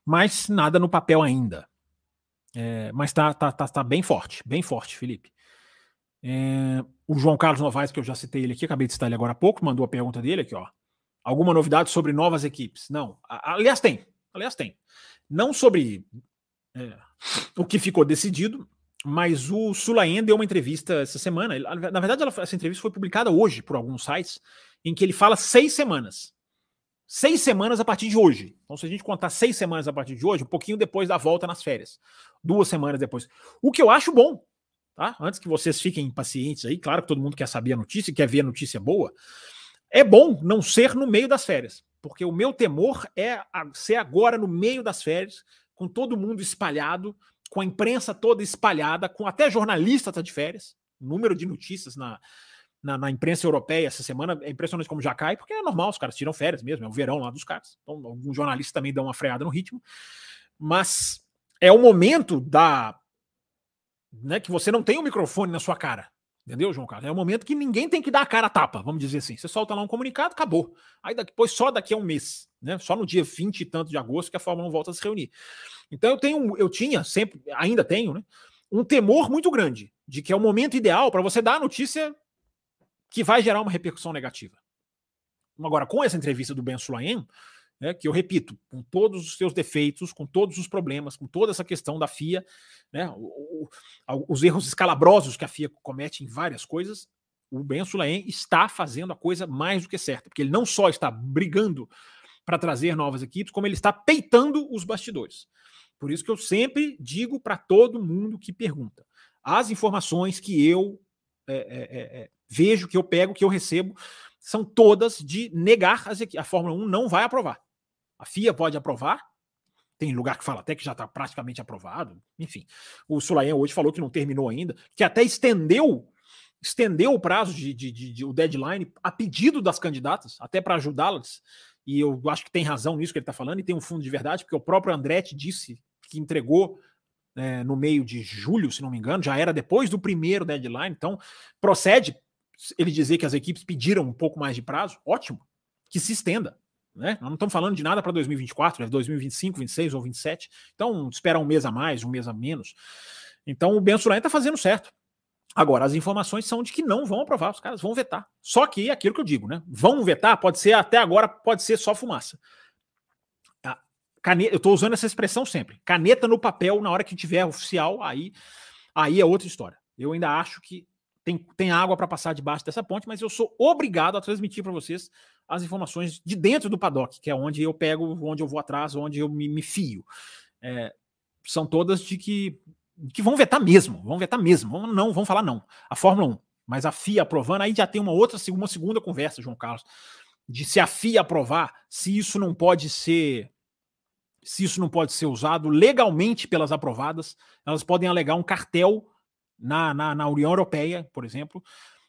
Mas nada no papel ainda. É, mas tá, tá, tá, tá bem forte, bem forte, Felipe. É, o João Carlos Novaes, que eu já citei ele aqui, acabei de citar ele agora há pouco, mandou a pergunta dele aqui, ó. Alguma novidade sobre novas equipes? Não. Aliás, tem. Aliás, tem. Não sobre. É, o que ficou decidido, mas o Sulayen deu uma entrevista essa semana. Na verdade, ela, essa entrevista foi publicada hoje por alguns sites, em que ele fala seis semanas. Seis semanas a partir de hoje. Então, se a gente contar seis semanas a partir de hoje, um pouquinho depois da volta nas férias. Duas semanas depois. O que eu acho bom, tá? Antes que vocês fiquem impacientes aí, claro que todo mundo quer saber a notícia, quer ver a notícia boa. É bom não ser no meio das férias, porque o meu temor é ser agora no meio das férias, com todo mundo espalhado, com a imprensa toda espalhada, com até jornalista tá de férias, número de notícias na, na, na, imprensa europeia essa semana é impressionante como já cai, porque é normal, os caras tiram férias mesmo, é o verão lá dos caras. Então, alguns jornalistas também dão uma freada no ritmo. Mas é o momento da. Né, que você não tem o um microfone na sua cara. Entendeu, João Carlos? É o momento que ninguém tem que dar a cara a tapa, vamos dizer assim. Você solta lá um comunicado, acabou. Aí depois, só daqui a um mês, né? Só no dia 20 e tanto de agosto que a Fórmula 1 volta a se reunir. Então eu tenho, eu tinha sempre, ainda tenho, né? Um temor muito grande de que é o momento ideal para você dar a notícia que vai gerar uma repercussão negativa. Agora, com essa entrevista do Ben Sulaim, né, que eu repito, com todos os seus defeitos, com todos os problemas, com toda essa questão da FIA, né, o, o, os erros escalabrosos que a FIA comete em várias coisas, o Ben Sulaim está fazendo a coisa mais do que certa, porque ele não só está brigando para trazer novas equipes, como ele está peitando os bastidores. Por isso que eu sempre digo para todo mundo que pergunta: as informações que eu é, é, é, vejo, que eu pego, que eu recebo, são todas de negar as equipes. A Fórmula 1 não vai aprovar. A FIA pode aprovar, tem lugar que fala até que já está praticamente aprovado. Enfim, o Sulayan hoje falou que não terminou ainda, que até estendeu estendeu o prazo de, de, de, de o deadline a pedido das candidatas, até para ajudá-las. E eu acho que tem razão nisso que ele está falando, e tem um fundo de verdade, porque o próprio Andretti disse que entregou é, no meio de julho, se não me engano, já era depois do primeiro deadline. Então, procede ele dizer que as equipes pediram um pouco mais de prazo, ótimo, que se estenda. Né? Nós não estamos falando de nada para 2024, é 2025, 26 ou 27. Então, espera um mês a mais, um mês a menos. Então, o Ben Sulaim está fazendo certo. Agora, as informações são de que não vão aprovar, os caras vão vetar. Só que aquilo que eu digo, né? Vão vetar, pode ser até agora, pode ser só fumaça. caneta, eu estou usando essa expressão sempre. Caneta no papel, na hora que tiver oficial, aí, aí é outra história. Eu ainda acho que tem, tem água para passar debaixo dessa ponte, mas eu sou obrigado a transmitir para vocês as informações de dentro do paddock, que é onde eu pego, onde eu vou atrás, onde eu me, me fio. É, são todas de que, que vão vetar mesmo, vão vetar mesmo, vão, não, vão falar não. A Fórmula 1, mas a FIA aprovando, aí já tem uma outra, uma segunda conversa, João Carlos, de se a FIA aprovar, se isso não pode ser se isso não pode ser usado legalmente pelas aprovadas, elas podem alegar um cartel na, na, na União Europeia, por exemplo,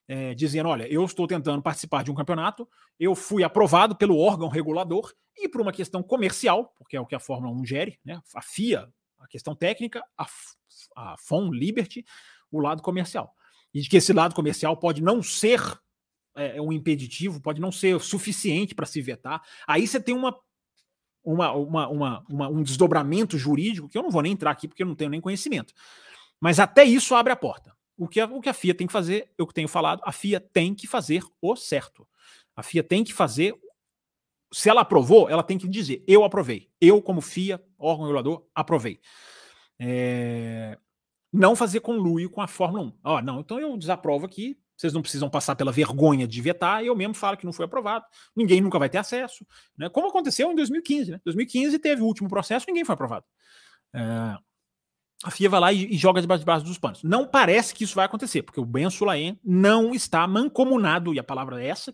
é, dizendo: olha, eu estou tentando participar de um campeonato, eu fui aprovado pelo órgão regulador e por uma questão comercial, porque é o que a Fórmula 1 gere, né? a FIA, a questão técnica, a, a FOM Liberty, o lado comercial. E de que esse lado comercial pode não ser é, um impeditivo, pode não ser suficiente para se vetar. Aí você tem uma, uma, uma, uma, uma, um desdobramento jurídico que eu não vou nem entrar aqui porque eu não tenho nem conhecimento. Mas até isso abre a porta. O que, a, o que a FIA tem que fazer, eu tenho falado, a FIA tem que fazer o certo. A FIA tem que fazer. Se ela aprovou, ela tem que dizer: eu aprovei. Eu, como FIA, órgão regulador, aprovei. É... Não fazer conluio com a Fórmula 1. Ó, não, então eu desaprovo aqui. Vocês não precisam passar pela vergonha de vetar. Eu mesmo falo que não foi aprovado. Ninguém nunca vai ter acesso. Né? Como aconteceu em 2015. Né? 2015 teve o último processo, ninguém foi aprovado. É a FIA vai lá e, e joga debaixo, debaixo dos panos. Não parece que isso vai acontecer, porque o Ben Sulaim não está mancomunado, e a palavra é essa,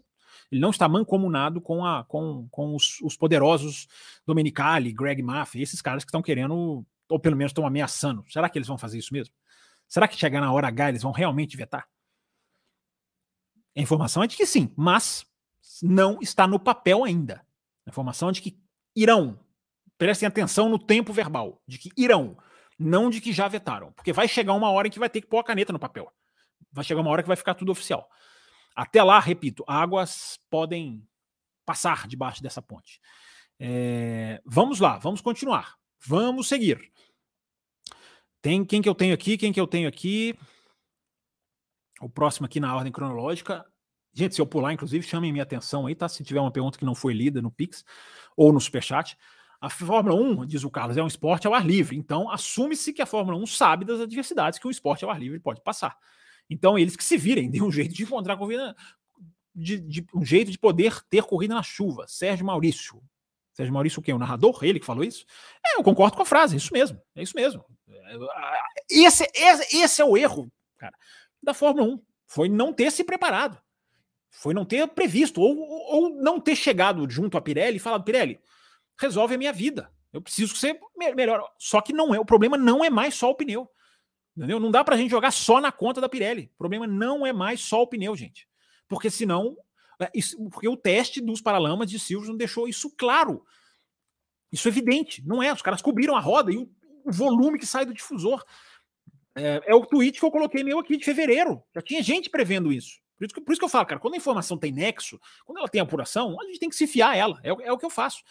ele não está mancomunado com, a, com, com os, os poderosos Domenicali, Greg Maffei, esses caras que estão querendo, ou pelo menos estão ameaçando. Será que eles vão fazer isso mesmo? Será que chegar na hora H eles vão realmente vetar? A informação é de que sim, mas não está no papel ainda. A informação é de que irão. Prestem atenção no tempo verbal, de que irão não de que já vetaram, porque vai chegar uma hora em que vai ter que pôr a caneta no papel. Vai chegar uma hora que vai ficar tudo oficial. Até lá, repito, águas podem passar debaixo dessa ponte. É, vamos lá, vamos continuar. Vamos seguir. Tem quem que eu tenho aqui, quem que eu tenho aqui. O próximo aqui na ordem cronológica. Gente, se eu pular, inclusive, chamem minha atenção aí, tá? Se tiver uma pergunta que não foi lida no Pix ou no Superchat. A Fórmula 1, diz o Carlos, é um esporte ao ar livre. Então, assume-se que a Fórmula 1 sabe das adversidades que um esporte ao ar livre pode passar. Então, eles que se virem, <laughs> dê um jeito de encontrar corrida, de, de, um jeito de poder ter corrida na chuva. Sérgio Maurício. Sérgio Maurício, o quê? O narrador? Ele que falou isso? É, eu concordo com a frase, é isso mesmo. É isso mesmo. Esse, esse, esse é o erro, cara, da Fórmula 1. Foi não ter se preparado. Foi não ter previsto, ou, ou não ter chegado junto a Pirelli e falado, Pirelli, resolve a minha vida. Eu preciso ser melhor. Só que não é, o problema não é mais só o pneu. Entendeu? Não dá pra gente jogar só na conta da Pirelli. O problema não é mais só o pneu, gente. Porque senão, é, porque o teste dos paralamas de Silverstone deixou isso claro. Isso é evidente, não é? Os caras cobriram a roda e o, volume que sai do difusor. É, é, o tweet que eu coloquei meu aqui de fevereiro. Já tinha gente prevendo isso. Por isso, que, por isso que eu falo, cara, quando a informação tem nexo, quando ela tem apuração, a gente tem que se fiar a ela. É, é o que eu faço.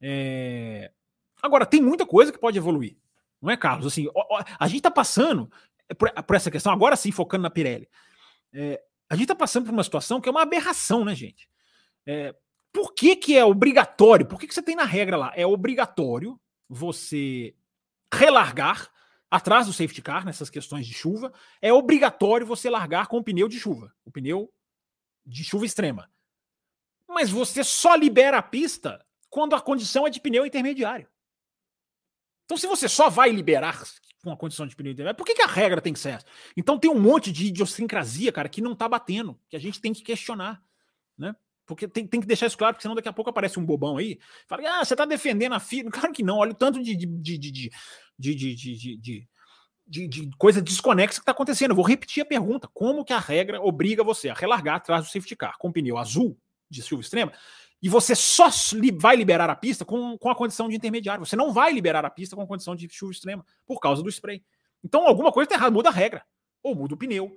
É... Agora, tem muita coisa que pode evoluir. Não é, Carlos? Assim, a gente está passando por, essa questão, agora sim, focando na Pirelli. É, a gente está passando por uma situação que é uma aberração, né, gente? É, por que, que é obrigatório? Por que, que você tem na regra lá? É obrigatório você relargar atrás do safety car nessas questões de chuva. É obrigatório você largar com o pneu de chuva, o pneu de chuva extrema. Mas você só libera a pista quando a condição é de pneu intermediário. Então, se você só vai liberar com a condição de pneu intermediário, por que, que a regra tem que ser essa? Então, tem um monte de idiosincrasia, cara, que não tá batendo, que a gente tem que questionar, né? Porque tem, tem que deixar isso claro, porque senão daqui a pouco aparece um bobão aí, fala, ah, você tá defendendo a FIA. Claro que não, olha o tanto de, de, de, de, de, de, de, de de, coisa desconexa que está acontecendo. Eu vou repetir a pergunta: como que a regra obriga você a relargar atrás do safety car com pneu azul de chuva extrema e você só vai liberar a pista com, com a condição de intermediário. Você não vai liberar a pista com a condição de chuva extrema por causa do spray. Então alguma coisa está errada, muda a regra. Ou muda o pneu.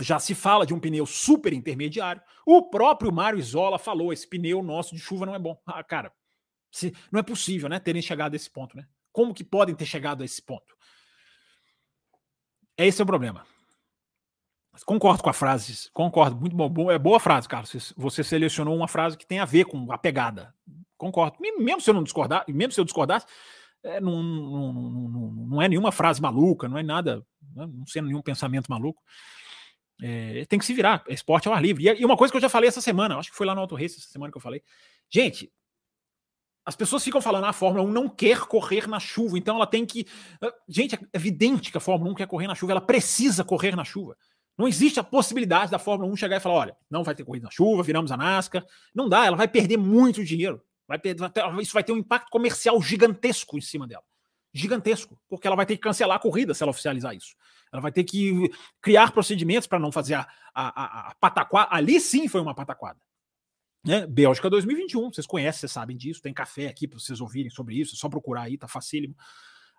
Já se fala de um pneu super intermediário. O próprio Mário Isola falou: esse pneu nosso de chuva não é bom. Ah, cara, se, não é possível, né? Terem chegado a esse ponto, né? Como que podem ter chegado a esse ponto? Esse é o problema. Concordo com a frase, concordo, muito bom, é boa frase, Carlos. Você selecionou uma frase que tem a ver com a pegada. Concordo. Mesmo se eu não discordar, mesmo se eu discordasse, é, não, não, não, não, é nenhuma frase maluca, não é nada, né, não sendo nenhum pensamento maluco. É, tem que se virar, é esporte ao ar livre. E, uma coisa que eu já falei essa semana, acho que foi lá no Auto Race essa semana que eu falei. Gente, as pessoas ficam falando, ah, a Fórmula 1 não quer correr na chuva, então ela tem que. Gente, é evidente que a Fórmula 1 quer correr na chuva, ela precisa correr na chuva. Não existe a possibilidade da Fórmula 1 chegar e falar: olha, não vai ter corrida na chuva, viramos a NASCAR. Não dá, ela vai perder muito dinheiro. Vai perder, isso vai ter um impacto comercial gigantesco em cima dela. Gigantesco, porque ela vai ter que cancelar a corrida se ela oficializar isso. Ela vai ter que criar procedimentos para não fazer a, a, a, a pataquada. Ali sim foi uma pataquada. Né? Bélgica 2021, vocês conhecem, vocês sabem disso. Tem café aqui para vocês ouvirem sobre isso. É só procurar aí, tá facílimo.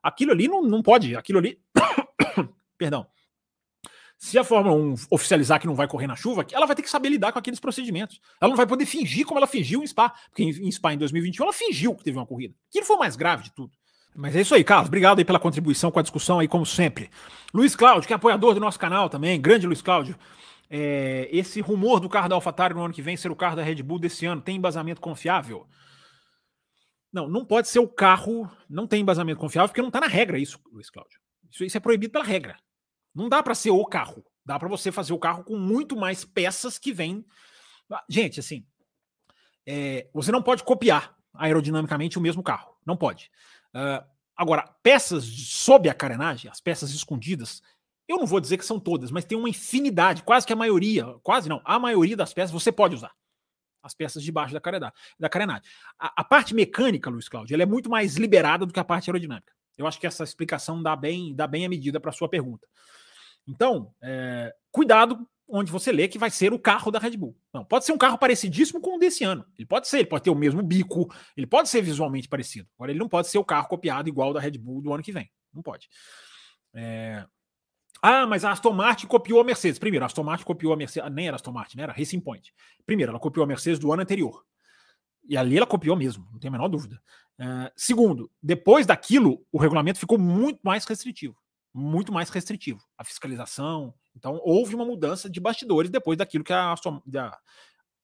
Aquilo ali não, não pode. Aquilo ali. <coughs> Perdão se a Fórmula 1 oficializar que não vai correr na chuva, ela vai ter que saber lidar com aqueles procedimentos. Ela não vai poder fingir como ela fingiu em Spa, porque em Spa em 2021 ela fingiu que teve uma corrida. Aquilo foi o mais grave de tudo. Mas é isso aí, Carlos. Obrigado aí pela contribuição com a discussão aí, como sempre. Luiz Cláudio, que é apoiador do nosso canal também, grande Luiz Cláudio. É, esse rumor do carro da AlphaTauri no ano que vem ser o carro da Red Bull desse ano tem embasamento confiável? Não, não pode ser o carro, não tem embasamento confiável, porque não está na regra isso, Luiz Cláudio. Isso, isso é proibido pela regra. Não dá para ser o carro. Dá para você fazer o carro com muito mais peças que vêm. Gente, assim, é, você não pode copiar aerodinamicamente o mesmo carro. Não pode. Uh, agora, peças sob a carenagem, as peças escondidas, eu não vou dizer que são todas, mas tem uma infinidade, quase que a maioria, quase não, a maioria das peças você pode usar. As peças de baixo da carenagem. Da carenagem. A, a parte mecânica, Luiz Cláudio, ela é muito mais liberada do que a parte aerodinâmica. Eu acho que essa explicação dá bem, dá bem a medida para a sua pergunta. Então, é, cuidado onde você lê que vai ser o carro da Red Bull. Não, pode ser um carro parecidíssimo com o desse ano. Ele pode ser, ele pode ter o mesmo bico, ele pode ser visualmente parecido. Agora, ele não pode ser o carro copiado igual da Red Bull do ano que vem. Não pode. É... Ah, mas a Aston Martin copiou a Mercedes. Primeiro, a Aston Martin copiou a Mercedes. Nem era Aston Martin, né? era Racing Point. Primeiro, ela copiou a Mercedes do ano anterior. E ali ela copiou mesmo, não tem a menor dúvida. Uh, segundo, depois daquilo, o regulamento ficou muito mais restritivo muito mais restritivo. A fiscalização. Então, houve uma mudança de bastidores depois daquilo que a Aston, a,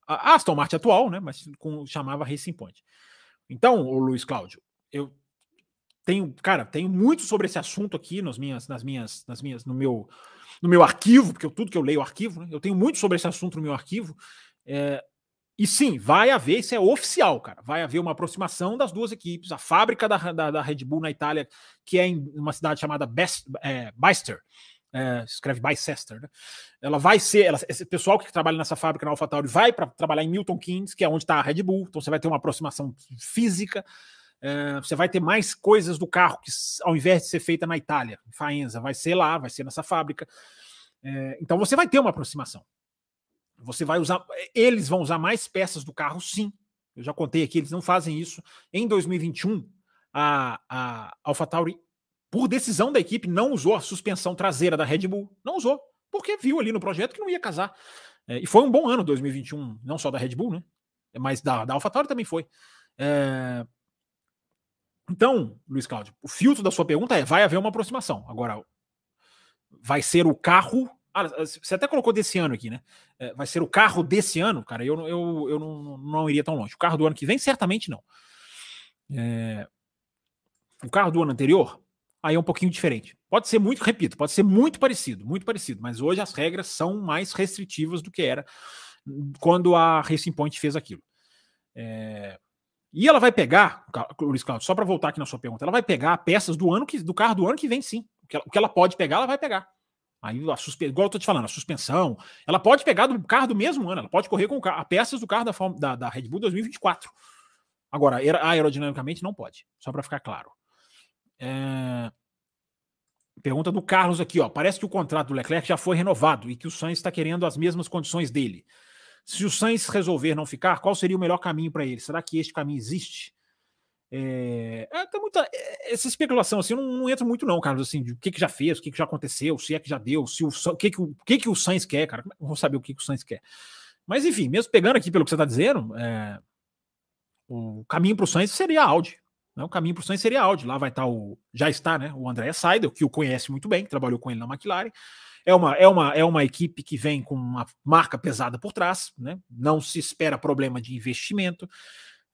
a Aston Martin atual, né, mas com, chamava Racing Point. Então, o Luiz Cláudio, eu tenho, cara, tenho muito sobre esse assunto aqui nas minhas, nas minhas, nas minhas, no meu, no meu arquivo, porque eu, tudo que eu leio é arquivo, né? Eu tenho muito sobre esse assunto no meu arquivo. É, e sim, vai haver, isso é oficial, cara. Vai haver uma aproximação das duas equipes. A fábrica da, da, da Red Bull na Itália, que é em uma cidade chamada Best, é, Beister, é, escreve Bicester, né? Ela vai ser, ela, esse pessoal que trabalha nessa fábrica na AlphaTauri vai para trabalhar em Milton Keynes, que é onde está a Red Bull, então você vai ter uma aproximação física, é, você vai ter mais coisas do carro que, ao invés de ser feita na Itália, em Faenza, vai ser lá, vai ser nessa fábrica. É, então você vai ter uma aproximação. Você vai usar, eles vão usar mais peças do carro, sim. Eu já contei aqui, eles não fazem isso. Em 2021, a, a AlphaTauri por decisão da equipe, não usou a suspensão traseira da Red Bull. Não usou, porque viu ali no projeto que não ia casar. É, e foi um bom ano 2021, não só da Red Bull, né? Mas da, da AlphaTauri também foi. É... Então, Luiz Cláudio, o filtro da sua pergunta é: vai haver uma aproximação. Agora, vai ser o carro. Ah, você até colocou desse ano aqui, né? É, vai ser o carro desse ano, cara. Eu, eu, eu não, não iria tão longe. O carro do ano que vem, certamente não. É... O carro do ano anterior, aí é um pouquinho diferente. Pode ser muito, repito, pode ser muito parecido, muito parecido, mas hoje as regras são mais restritivas do que era quando a Racing Point fez aquilo. É... E ela vai pegar, Luiz Claudio, só para voltar aqui na sua pergunta, ela vai pegar peças do ano que, do carro do ano que vem, sim. O que ela, o que ela pode pegar, ela vai pegar. Aí a suspe... igual eu tô te falando, a suspensão, ela pode pegar do carro do mesmo ano, ela pode correr com a peças do carro da, da, da Red Bull 2024. Agora, aerodinamicamente não pode, só para ficar claro. É... Pergunta do Carlos aqui, ó. Parece que o contrato do Leclerc já foi renovado e que o Sainz está querendo as mesmas condições dele. Se o Sainz resolver não ficar, qual seria o melhor caminho para ele? Será que este caminho existe? É, é, muita, é, essa especulação assim, eu não, não entro muito não, Carlos, assim, de o que, que já fez, o que, que já aconteceu, se é que já deu, se o, o, que, que, o, que, que o Sainz quer, cara, não vou saber o que, que o Sainz quer. Mas enfim, mesmo pegando aqui pelo que você está dizendo, é, o caminho para o Sainz seria a Audi. Né? O caminho para o Sainz seria Audi. Lá vai estar tá o. Já está, né? O André Seidel, que o conhece muito bem, trabalhou com ele na McLaren. É uma, é, uma, é uma equipe que vem com uma marca pesada por trás, né? não se espera problema de investimento.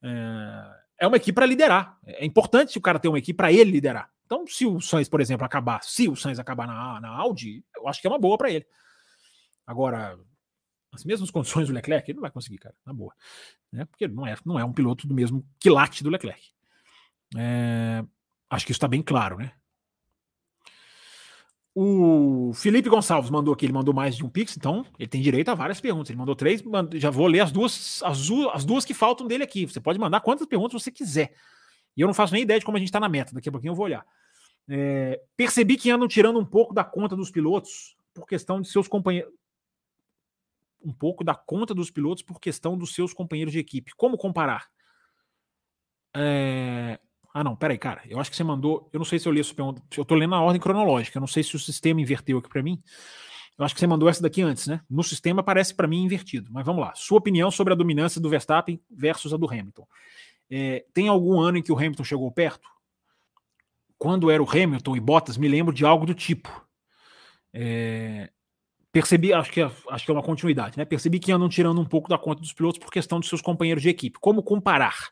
É, é uma equipe para liderar. É importante se o cara ter uma equipe para ele liderar. Então, se o Sainz, por exemplo, acabar, se o Sainz acabar na, na Audi, eu acho que é uma boa para ele. Agora, as mesmas condições do Leclerc, ele não vai conseguir, cara, na boa. Né? Porque não é, não é um piloto do mesmo quilate do Leclerc. É, acho que isso está bem claro, né? O Felipe Gonçalves mandou aqui, ele mandou mais de um Pix, então ele tem direito a várias perguntas. Ele mandou três, já vou ler as duas, as, as duas que faltam dele aqui. Você pode mandar quantas perguntas você quiser. E eu não faço nem ideia de como a gente está na meta, daqui a pouquinho eu vou olhar. É, percebi que andam tirando um pouco da conta dos pilotos por questão de seus companheiros. Um pouco da conta dos pilotos por questão dos seus companheiros de equipe. Como comparar? É, ah, não, peraí, cara. Eu acho que você mandou. Eu não sei se eu li essa pergunta. Eu tô lendo na ordem cronológica. Eu não sei se o sistema inverteu aqui para mim. Eu acho que você mandou essa daqui antes, né? No sistema parece para mim invertido. Mas vamos lá. Sua opinião sobre a dominância do Verstappen versus a do Hamilton. É, tem algum ano em que o Hamilton chegou perto? Quando era o Hamilton e Bottas, me lembro de algo do tipo. É, percebi, acho que, é, acho que é uma continuidade, né? Percebi que andam tirando um pouco da conta dos pilotos por questão dos seus companheiros de equipe. Como comparar?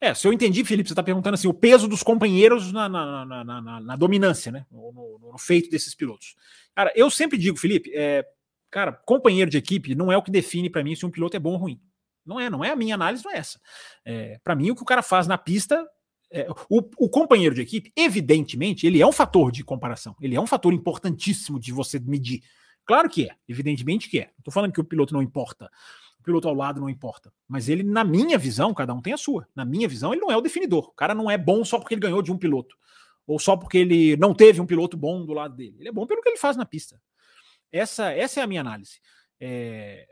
É, se eu entendi, Felipe, você está perguntando assim, o peso dos companheiros na, na, na, na, na dominância, né? No, no, no, feito desses pilotos. Cara, eu sempre digo, Felipe, é, cara, companheiro de equipe não é o que define para mim se um piloto é bom ou ruim. Não é, não é a minha análise, não é essa. É, para mim, o que o cara faz na pista. É, o, o companheiro de equipe, evidentemente, ele é um fator de comparação. Ele é um fator importantíssimo de você medir. Claro que é, evidentemente que é. Não tô falando que o piloto não importa piloto ao lado não importa. Mas ele, na minha visão, cada um tem a sua. Na minha visão, ele não é o definidor. O cara não é bom só porque ele ganhou de um piloto. Ou só porque ele não teve um piloto bom do lado dele. Ele é bom pelo que ele faz na pista. Essa, essa é a minha análise. É...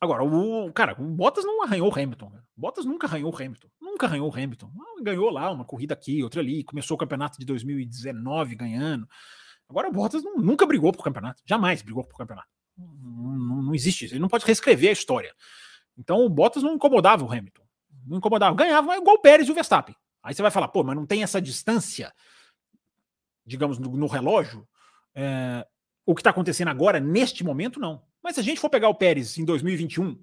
Agora, o cara, o Bottas não arranhou o Hamilton. Né? Bottas nunca arranhou o Hamilton. Nunca arranhou o Hamilton. Ah, ganhou lá uma corrida aqui, outra ali. Começou o campeonato de 2019 ganhando. Agora o Bottas não, nunca brigou por campeonato. Jamais brigou por campeonato. Não, não existe isso. Ele não pode reescrever a história. Então o Bottas não incomodava o Hamilton. Não incomodava. Ganhava igual o Pérez e o Verstappen. Aí você vai falar, pô, mas não tem essa distância, digamos, no, no relógio. É, o que está acontecendo agora, neste momento, não. Mas se a gente for pegar o Pérez em 2021,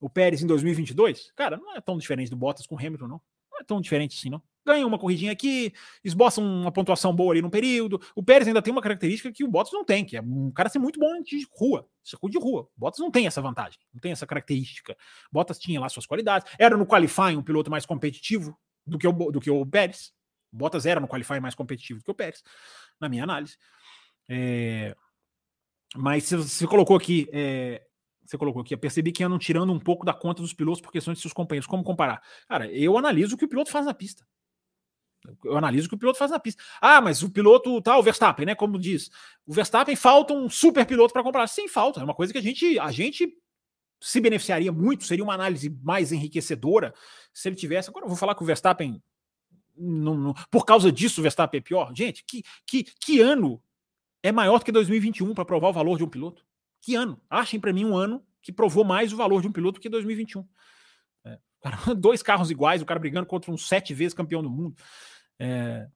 o Pérez em 2022, cara, não é tão diferente do Bottas com o Hamilton, não. Não é tão diferente assim, não. Ganha uma corridinha aqui, esboça uma pontuação boa ali no período. O Pérez ainda tem uma característica que o Bottas não tem, que é um cara ser muito bom de rua, circuito de rua. O Bottas não tem essa vantagem, não tem essa característica. O Bottas tinha lá suas qualidades, era no qualifying um piloto mais competitivo do que o, do que o Pérez. O Bottas era no qualifying mais competitivo do que o Pérez, na minha análise. É... Mas você colocou aqui é, você colocou aqui, percebi que andam tirando um pouco da conta dos pilotos por questões de seus companheiros. Como comparar? Cara, eu analiso o que o piloto faz na pista. Eu analiso o que o piloto faz na pista. Ah, mas o piloto, tá, o Verstappen, né? Como diz, o Verstappen falta um super piloto para comparar. Sim, falta. É uma coisa que a gente, a gente se beneficiaria muito, seria uma análise mais enriquecedora se ele tivesse. Agora eu vou falar que o Verstappen. Não, não, por causa disso, o Verstappen é pior. Gente, que, que, que ano é maior do que 2021 para provar o valor de um piloto? Que ano? Achem para mim um ano que provou mais o valor de um piloto que 2021. É, <laughs> dois carros iguais, o cara brigando contra um sete vezes campeão do mundo. É,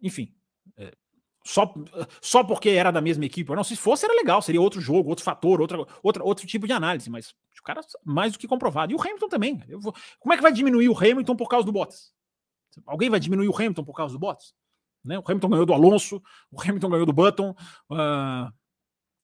enfim, é, só, só porque era da mesma equipe. Não, se fosse era legal, seria outro jogo, outro fator, outra, outra, outro tipo de análise, mas o cara mais do que comprovado. E o Hamilton também. Vou, como é que vai diminuir o Hamilton por causa do Bottas? Alguém vai diminuir o Hamilton por causa do Bottas? Né? O Hamilton ganhou do Alonso, o Hamilton ganhou do Button. Uh,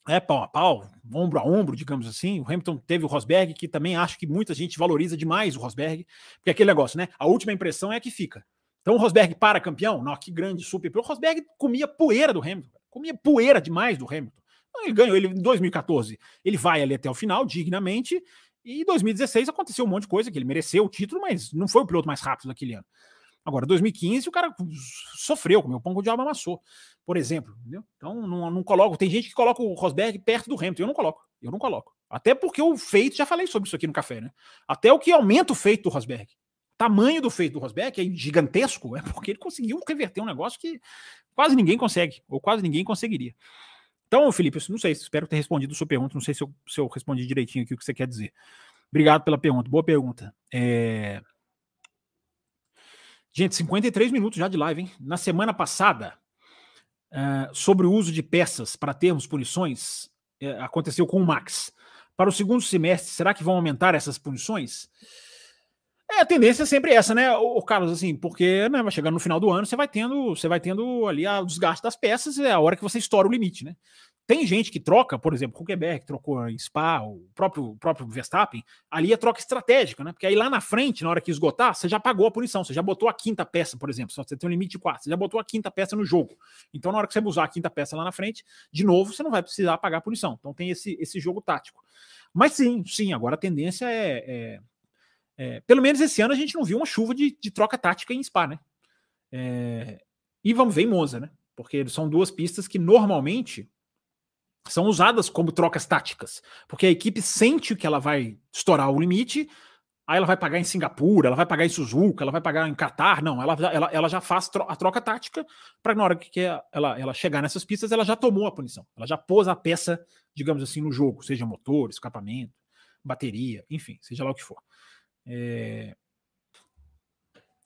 é pau a pau, ombro a ombro, digamos assim. O Hamilton teve o Rosberg, que também acho que muita gente valoriza demais o Rosberg, porque aquele negócio, né? A última impressão é a que fica. Então o Rosberg para campeão, não, que grande super. O Rosberg comia poeira do Hamilton, comia poeira demais do Hamilton. Ele ganhou ele em 2014. Ele vai ali até o final, dignamente. E em 2016 aconteceu um monte de coisa que ele mereceu o título, mas não foi o piloto mais rápido daquele ano. Agora, 2015, o cara sofreu, comeu pão com o diabo amassou, por exemplo. Entendeu? Então, não, não coloco. Tem gente que coloca o Rosberg perto do Hamilton. Eu não coloco. Eu não coloco. Até porque o feito, já falei sobre isso aqui no café, né? Até o que aumenta o feito do Rosberg. Tamanho do feito do Rosberg é gigantesco, é porque ele conseguiu reverter um negócio que quase ninguém consegue, ou quase ninguém conseguiria. Então, Felipe, não sei, espero ter respondido a sua pergunta. Não sei se eu, se eu respondi direitinho aqui o que você quer dizer. Obrigado pela pergunta. Boa pergunta. É... Gente, 53 minutos já de live, hein? Na semana passada, uh, sobre o uso de peças para termos punições, uh, aconteceu com o Max. Para o segundo semestre, será que vão aumentar essas punições? É, a tendência é sempre essa, né, o Carlos, assim, porque né, vai chegando no final do ano, você vai tendo, você vai tendo ali o desgaste das peças, é a hora que você estoura o limite, né? Tem gente que troca, por exemplo, Huckenberg trocou em Spa, o próprio, o próprio Verstappen, ali é troca estratégica, né? Porque aí lá na frente, na hora que esgotar, você já pagou a punição, você já botou a quinta peça, por exemplo, só você tem um limite de quatro, você já botou a quinta peça no jogo. Então, na hora que você usar a quinta peça lá na frente, de novo, você não vai precisar pagar a punição. Então, tem esse, esse jogo tático. Mas sim, sim, agora a tendência é, é, é. pelo menos esse ano a gente não viu uma chuva de, de troca tática em Spa, né? É, e vamos ver em Monza, né? Porque são duas pistas que normalmente são usadas como trocas táticas, porque a equipe sente que ela vai estourar o limite, aí ela vai pagar em Singapura, ela vai pagar em Suzuka, ela vai pagar em Qatar, não, ela, ela, ela já faz a troca tática para na hora que ela, ela chegar nessas pistas, ela já tomou a punição, ela já pôs a peça, digamos assim, no jogo, seja motor, escapamento, bateria, enfim, seja lá o que for. É...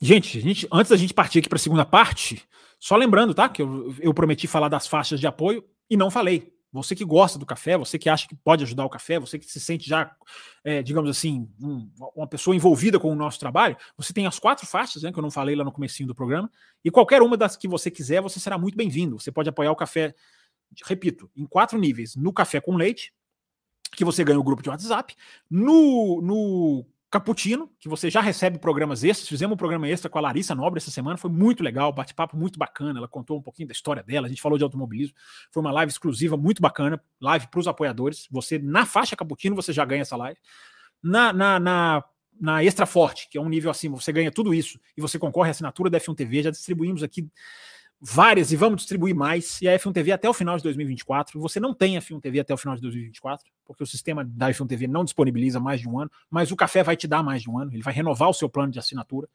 Gente, gente, antes da gente partir aqui para a segunda parte, só lembrando, tá, que eu, eu prometi falar das faixas de apoio e não falei. Você que gosta do café, você que acha que pode ajudar o café, você que se sente já, é, digamos assim, um, uma pessoa envolvida com o nosso trabalho, você tem as quatro faixas, né, que eu não falei lá no comecinho do programa, e qualquer uma das que você quiser, você será muito bem-vindo. Você pode apoiar o café, repito, em quatro níveis. No café com leite, que você ganha o grupo de WhatsApp, no, no Caputino, que você já recebe programas extras. Fizemos um programa extra com a Larissa Nobre essa semana, foi muito legal, bate-papo muito bacana. Ela contou um pouquinho da história dela, a gente falou de automobilismo. Foi uma live exclusiva muito bacana, live para os apoiadores. Você, na faixa Caputino, você já ganha essa live. Na, na, na, na Extra Forte, que é um nível acima, você ganha tudo isso e você concorre à assinatura da F1 TV. Já distribuímos aqui várias e vamos distribuir mais. E a F1 TV até o final de 2024. Você não tem F1 TV até o final de 2024, porque o sistema da F1 TV não disponibiliza mais de um ano, mas o café vai te dar mais de um ano, ele vai renovar o seu plano de assinatura.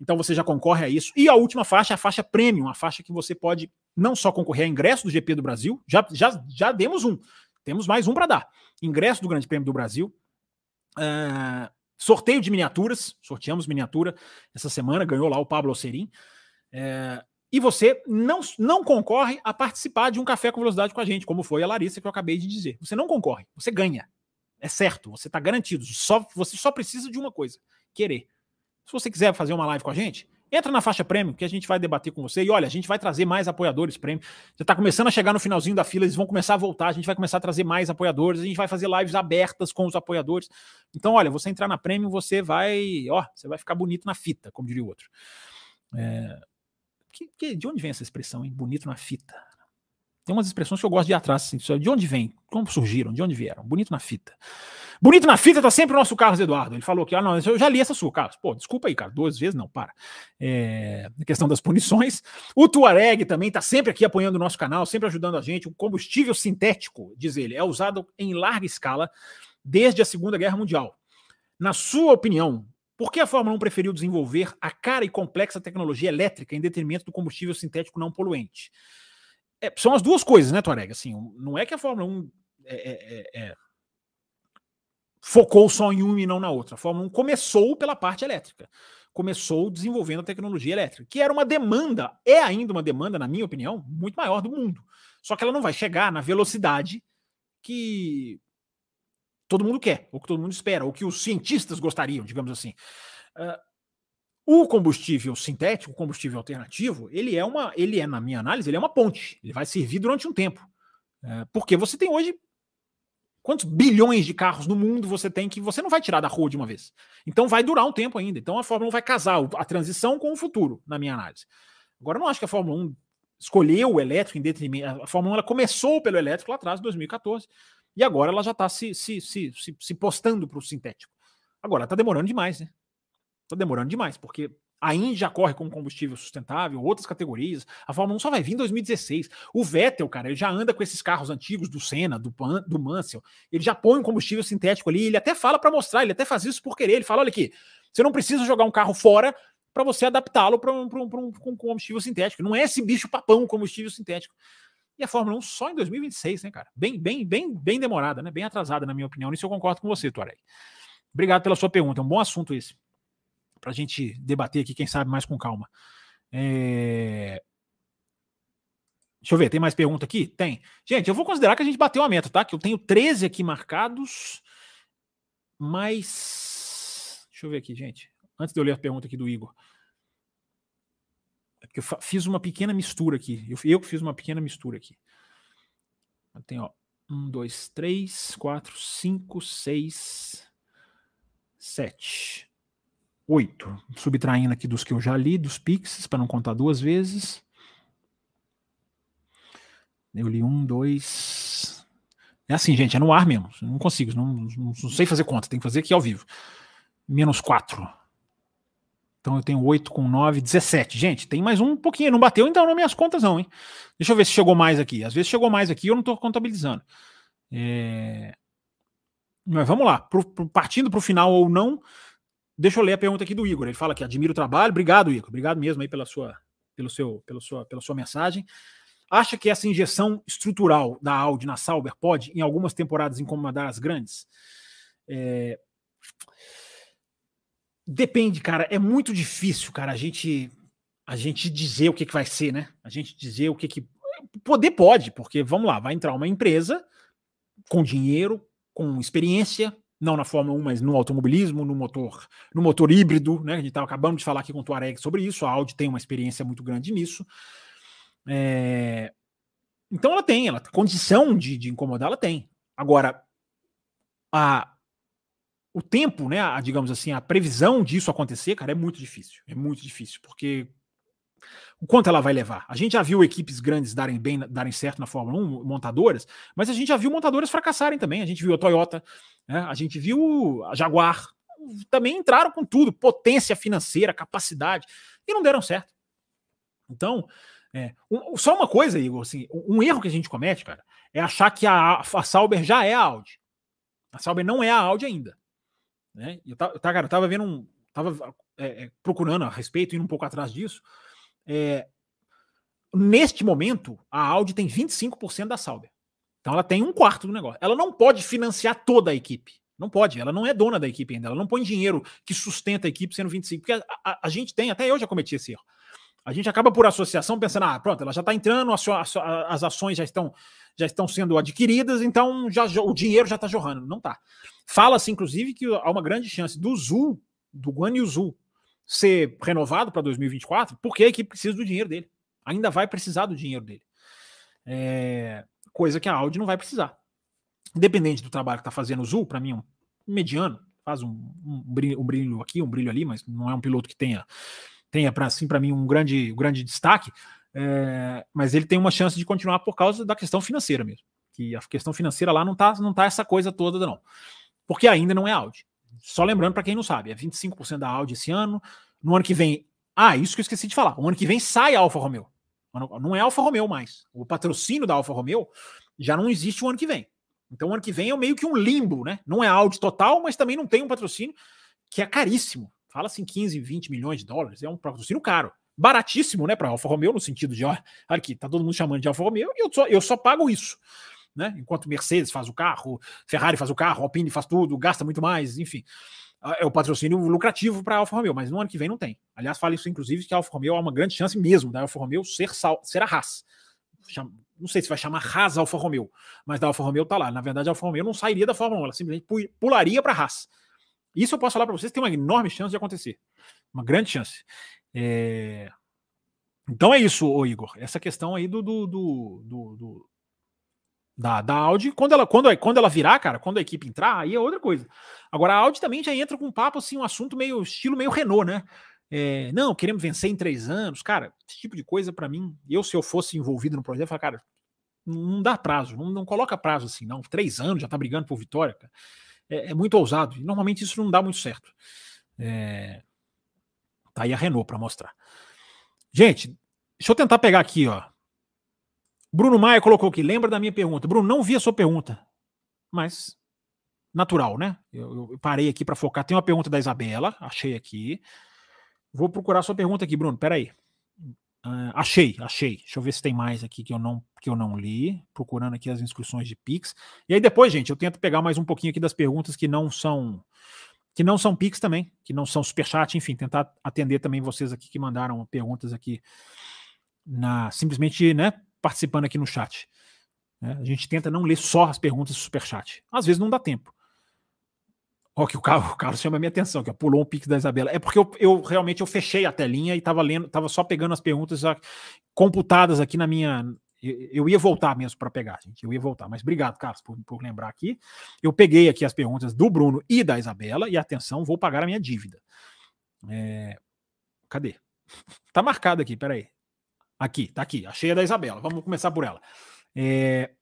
Então você já concorre a isso. E a última faixa é a faixa premium, a faixa que você pode não só concorrer a ingresso do GP do Brasil, já, já, já demos um, temos mais um para dar. Ingresso do Grande Prêmio do Brasil. Uh, sorteio de miniaturas, sorteamos miniatura essa semana, ganhou lá o Pablo Serim. Uh, e você não, não concorre a participar de um café com velocidade com a gente, como foi a Larissa que eu acabei de dizer. Você não concorre, você ganha. É certo, você está garantido. Só, você só precisa de uma coisa: querer. Se você quiser fazer uma live com a gente, entra na faixa prêmio que a gente vai debater com você. E olha, a gente vai trazer mais apoiadores prêmio. Já está começando a chegar no finalzinho da fila, eles vão começar a voltar. A gente vai começar a trazer mais apoiadores. A gente vai fazer lives abertas com os apoiadores. Então, olha, você entrar na prêmio, você vai, ó, você vai ficar bonito na fita, como diria o outro. É, que, que, de onde vem essa expressão, hein? Bonito na fita. Tem umas expressões que eu gosto de ir atrás, assim, de onde vem, como surgiram, de onde vieram. Bonito na fita. Bonito na fita tá sempre o nosso Carlos Eduardo. Ele falou que, ah, não, eu já li essa sua, Carlos. Pô, desculpa aí, cara, duas vezes não, para. É, questão das punições. O Tuareg também tá sempre aqui apoiando o nosso canal, sempre ajudando a gente. O combustível sintético, diz ele, é usado em larga escala desde a Segunda Guerra Mundial. Na sua opinião, por que a Fórmula 1 preferiu desenvolver a cara e complexa tecnologia elétrica em detrimento do combustível sintético não poluente? É, são as duas coisas, né, Tuareg? Assim, não é que a Fórmula 1 é, é, é focou só em uma e não na outra. A Fórmula 1 começou pela parte elétrica. Começou desenvolvendo a tecnologia elétrica, que era uma demanda, é ainda uma demanda, na minha opinião, muito maior do mundo. Só que ela não vai chegar na velocidade que todo mundo quer, ou que todo mundo espera, ou que os cientistas gostariam, digamos assim. Uh, o combustível sintético, o combustível alternativo, ele é uma, ele é, na minha análise, ele é uma ponte. Ele vai servir durante um tempo. Uh, porque você tem hoje Quantos bilhões de carros no mundo você tem que você não vai tirar da rua de uma vez? Então vai durar um tempo ainda. Então a Fórmula 1 vai casar a transição com o futuro, na minha análise. Agora eu não acho que a Fórmula 1 escolheu o elétrico em detrimento. A Fórmula 1 ela começou pelo elétrico lá atrás, em 2014, e agora ela já está se, se, se, se, se postando para o sintético. Agora está demorando demais, né? Está demorando demais, porque a Indy já corre com combustível sustentável, outras categorias. A Fórmula 1 só vai vir em 2016. O Vettel, cara, ele já anda com esses carros antigos do Senna, do, Pan, do Mansell. Ele já põe um combustível sintético ali. Ele até fala para mostrar, ele até faz isso por querer. Ele fala: olha aqui, você não precisa jogar um carro fora para você adaptá-lo para um, um, um, combustível sintético. Não é esse bicho papão combustível sintético. E a Fórmula 1 só em 2026, né, cara? Bem, bem, bem, bem demorada, né? Bem atrasada, na minha opinião. Nisso eu concordo com você, Tuareg. Obrigado pela sua pergunta. É um bom assunto esse para a gente debater aqui, quem sabe, mais com calma. É... Deixa eu ver, tem mais pergunta aqui? Tem. Gente, eu vou considerar que a gente bateu a meta, tá? Que eu tenho 13 aqui marcados, mas. Deixa eu ver aqui, gente. Antes de eu ler a pergunta aqui do Igor. Eu fiz uma pequena mistura aqui. Eu, eu fiz uma pequena mistura aqui. Tem, ó. Um, dois, três, quatro, cinco, seis, sete oito. Subtraindo aqui dos que eu já li, dos Pixies, para não contar duas vezes. Eu li um, dois. É assim, gente, é no ar mesmo. Não consigo, não, não, não sei fazer conta, tem que fazer aqui ao vivo. Menos quatro. Então eu tenho 8 com 9, 17. Gente, tem mais um pouquinho. Não bateu então nas minhas contas, não, hein? Deixa eu ver se chegou mais aqui. Às vezes chegou mais aqui eu não estou contabilizando. É... Mas vamos lá. Pro, pro, partindo para o final ou não, Deixa eu ler a pergunta aqui do Igor. Ele fala que admira o trabalho. Obrigado, Igor. Obrigado mesmo aí pela sua, pelo seu, pela sua, pela sua mensagem. Acha que essa injeção estrutural da Audi na Sauber pode, em algumas temporadas, incomodar as grandes? É... Depende, cara. É muito difícil, cara, a gente a gente dizer o que, que vai ser, né? A gente dizer o que que poder pode, porque vamos lá, vai entrar uma empresa com dinheiro, com experiência, não na Fórmula 1, mas no automobilismo, no motor, no motor híbrido, né? A gente estava acabando de falar aqui com o Tuareg sobre isso, a Audi tem uma experiência muito grande nisso. É... Então ela tem, ela condição de, de incomodar, ela tem. Agora, a, o tempo, né, a, digamos assim, a previsão disso acontecer, cara, é muito difícil. É muito difícil, porque o quanto ela vai levar. A gente já viu equipes grandes darem bem, darem certo na Fórmula 1, montadoras, mas a gente já viu montadoras fracassarem também. A gente viu a Toyota, né? a gente viu a Jaguar, também entraram com tudo, potência financeira, capacidade, e não deram certo. Então, é, um, só uma coisa, Igor, assim, um erro que a gente comete, cara, é achar que a, a Sauber já é a Audi. A Sauber não é a Audi ainda. Né? Eu, tá, cara, eu tava vendo um. Tava é, é, procurando a respeito, indo um pouco atrás disso. É, neste momento, a Audi tem 25% da Sauber. Então ela tem um quarto do negócio. Ela não pode financiar toda a equipe. Não pode, ela não é dona da equipe ainda. Ela não põe dinheiro que sustenta a equipe sendo 25%. Porque a, a, a gente tem, até eu já cometi esse erro. A gente acaba por associação pensando, ah, pronto, ela já está entrando, as ações já estão já estão sendo adquiridas, então já, o dinheiro já está jorrando. Não está. Fala-se, inclusive, que há uma grande chance do Zul, do Guan Zul, ser renovado para 2024, porque a equipe precisa do dinheiro dele. Ainda vai precisar do dinheiro dele. É, coisa que a Audi não vai precisar. Independente do trabalho que está fazendo o Zul, para mim, é um mediano, faz um, um, brilho, um, brilho, aqui, um brilho ali, mas não é um piloto que tenha, tenha para assim, mim, um grande, um grande destaque. É, mas ele tem uma chance de continuar por causa da questão financeira mesmo. Que a questão financeira lá não tá, não tá essa coisa toda, não. Porque ainda não é Audi. Só lembrando para quem não sabe, é 25% da Audi esse ano. No ano que vem. Ah, isso que eu esqueci de falar. O ano que vem sai a Alfa Romeo. Não é Alfa Romeo mais. O patrocínio da Alfa Romeo já não existe o ano que vem. Então o ano que vem é meio que um limbo, né? Não é Audi total, mas também não tem um patrocínio que é caríssimo. Fala assim 15, 20 milhões de dólares. É um patrocínio caro baratíssimo, né, para Alfa Romeo, no sentido de, ó, aqui, tá todo mundo chamando de Alfa Romeo e eu só, eu só pago isso, né? Enquanto Mercedes faz o carro, Ferrari faz o carro, Alpine faz tudo, gasta muito mais, enfim. É o patrocínio lucrativo para a Alfa Romeo, mas no ano que vem não tem. Aliás, fala isso, inclusive, que a Alfa Romeo há uma grande chance mesmo da Alfa Romeo ser, sal, ser a Haas. Não sei se vai chamar Haas Alfa Romeo, mas da Alfa Romeo tá lá. Na verdade, a Alfa Romeo não sairia da Fórmula 1, ela simplesmente pularia para a Haas. Isso eu posso falar para vocês, tem uma enorme chance de acontecer. Uma grande chance. É... Então é isso, Igor. Essa questão aí do, do, do, do, da, da Audi, quando ela, quando, quando ela virar, cara, quando a equipe entrar, aí é outra coisa. Agora a Audi também já entra com um papo assim, um assunto meio estilo meio Renault, né? É, não, queremos vencer em três anos, cara. Esse tipo de coisa para mim, eu se eu fosse envolvido no projeto, eu falar, cara, não dá prazo, não, não coloca prazo assim, não. Três anos já tá brigando por vitória, cara. É, é muito ousado. E normalmente isso não dá muito certo. É, Tá aí a Renault para mostrar. Gente, deixa eu tentar pegar aqui, ó. Bruno Maia colocou aqui, lembra da minha pergunta. Bruno, não vi a sua pergunta, mas natural, né? Eu, eu parei aqui para focar. Tem uma pergunta da Isabela, achei aqui. Vou procurar a sua pergunta aqui, Bruno. Peraí. Uh, achei, achei. Deixa eu ver se tem mais aqui que eu não que eu não li. Procurando aqui as inscrições de Pix. E aí depois, gente, eu tento pegar mais um pouquinho aqui das perguntas que não são que não são Pix também, que não são Superchat, enfim, tentar atender também vocês aqui que mandaram perguntas aqui na simplesmente, né, participando aqui no chat. Né? A gente tenta não ler só as perguntas do Superchat. Às vezes não dá tempo. Ó, que o Carlos, o Carlos chama a minha atenção, que pulou um Pix da Isabela. É porque eu, eu realmente eu fechei a telinha e estava lendo, estava só pegando as perguntas computadas aqui na minha eu ia voltar mesmo para pegar, gente. Eu ia voltar. Mas obrigado, Carlos, por, por, lembrar aqui. Eu peguei aqui as perguntas do Bruno e da Isabela. E atenção, vou pagar a minha dívida. É... Cadê? <laughs> Tá marcado aqui, peraí. Aqui, tá aqui. Achei a da Isabela. Vamos começar por ela. É...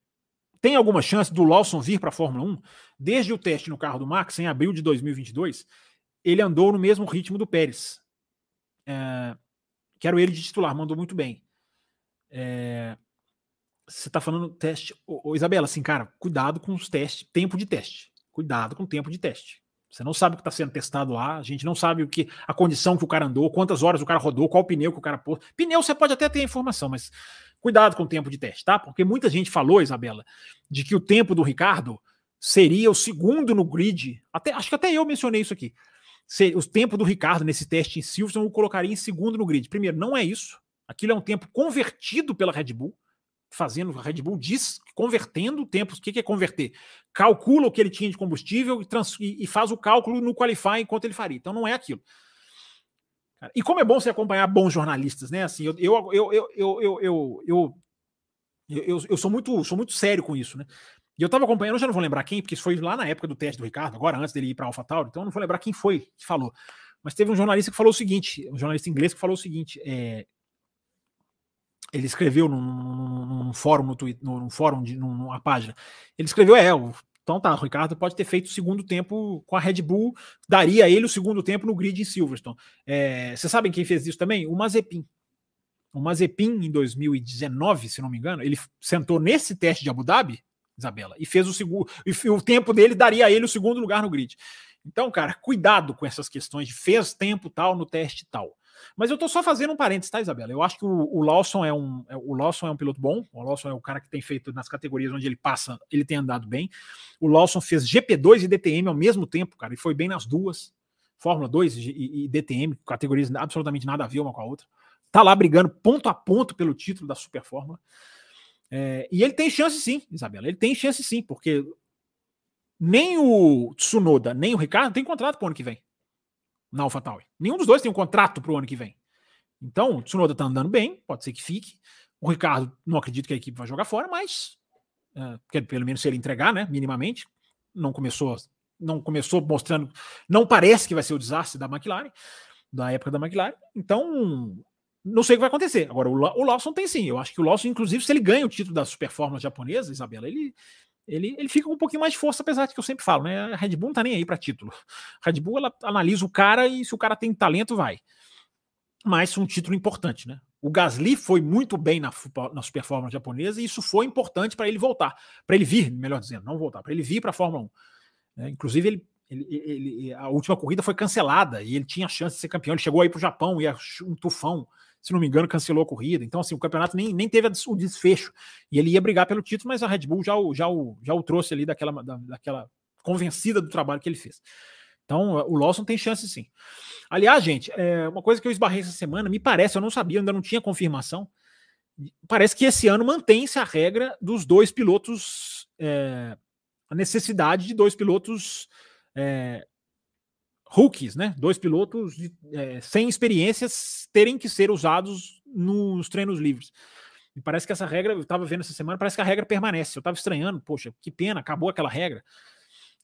Tem alguma chance do Lawson vir para a Fórmula 1? Desde o teste no carro do Max, em abril de 2022, ele andou no mesmo ritmo do Pérez. É... Quero ele de titular, mandou muito bem. É você tá falando teste. Ô, ô, Isabela, assim, cara, cuidado com os testes, tempo de teste. Cuidado com o tempo de teste. Você não sabe o que está sendo testado lá, a gente não sabe o que a condição que o cara andou, quantas horas o cara rodou, qual pneu que o cara pôs. Pneu você pode até ter a informação, mas cuidado com o tempo de teste, tá? Porque muita gente falou, Isabela, de que o tempo do Ricardo seria o segundo no grid. Até, acho que até eu mencionei isso aqui. Se, o tempo do Ricardo nesse teste em Silverstone o colocaria em segundo no grid. Primeiro, não é isso. Aquilo é um tempo convertido pela Red Bull fazendo, a Red Bull diz, convertendo tempos. O que, é converter? Calcula o que ele tinha de combustível e, trans, e, e faz o cálculo no qualify enquanto ele faria. Então não é aquilo. E como é bom você acompanhar bons jornalistas, né? Assim, eu, eu, eu, eu, eu, eu, eu, eu, eu sou muito sou muito sério com isso, né? E eu estava acompanhando, eu já não vou lembrar quem, porque isso foi lá na época do teste do Ricardo, agora antes dele ir para AlphaTauri, então eu não vou lembrar quem foi que falou. Mas teve um jornalista que falou o seguinte, um jornalista inglês que falou o seguinte, é, ele escreveu num, num, num fórum no Twitter, num fórum de numa página. Ele escreveu: é, então tá, o Ricardo pode ter feito o segundo tempo com a Red Bull, daria ele o segundo tempo no grid em Silverstone. É, vocês sabem quem fez isso também? O Mazepin. O Mazepin, em 2019, se não me engano, ele sentou nesse teste de Abu Dhabi, Isabela, e fez o segundo. E o tempo dele daria a ele o segundo lugar no grid. Então, cara, cuidado com essas questões de fez tempo tal no teste tal. Mas eu estou só fazendo um parênteses, tá, Isabela? Eu acho que o, o, Lawson é um, é, o Lawson é um piloto bom. O Lawson é o cara que tem feito nas categorias onde ele passa, ele tem andado bem. O Lawson fez GP2 e DTM ao mesmo tempo, cara, e foi bem nas duas. Fórmula 2 e, e DTM, categorias absolutamente nada a ver uma com a outra. Tá lá brigando ponto a ponto pelo título da Super Fórmula. É, e ele tem chance sim, Isabela. Ele tem chance sim, porque nem o Tsunoda, nem o Ricardo tem contrato para o ano que vem na AlphaTauri. Nenhum dos dois tem um contrato para o ano que vem. Então, o Tsunoda está andando bem, pode ser que fique. O Ricardo, não acredito que a equipe vai jogar fora, mas é, pelo menos se ele entregar, né, minimamente, não começou, não começou mostrando, não parece que vai ser o desastre da McLaren, da época da McLaren. Então, não sei o que vai acontecer. Agora, o, o Lawson tem sim. Eu acho que o Lawson, inclusive, se ele ganha o título da Super Fórmula japonesa, Isabela, ele, ele, ele fica com um pouquinho mais de força, apesar de que eu sempre falo, né? A Red Bull não tá nem aí para título. A Red Bull ela analisa o cara e se o cara tem talento, vai. Mas um título importante, né? O Gasly foi muito bem na, na Super Fórmula japonesa e isso foi importante para ele voltar, para ele vir, melhor dizendo, não voltar, para ele vir para a Fórmula 1. Né? Inclusive, ele, ele, ele, a última corrida foi cancelada e ele tinha chance de ser campeão. Ele chegou aí para o Japão e um tufão se não me engano, cancelou a corrida. Então, assim, o campeonato nem, nem teve o desfecho. E ele ia brigar pelo título, mas a Red Bull já o, já o, já o trouxe ali daquela, da, daquela convencida do trabalho que ele fez. Então, o Lawson tem chance sim. Aliás, gente, é uma coisa que eu esbarrei essa semana, me parece, eu não sabia, ainda não tinha confirmação. Parece que esse ano mantém-se a regra dos dois pilotos, é, a necessidade de dois pilotos é, rookies, né? Dois pilotos de, é, sem experiências terem que ser usados nos treinos livres. E parece que essa regra, eu estava vendo essa semana, parece que a regra permanece. Eu estava estranhando, poxa, que pena, acabou aquela regra.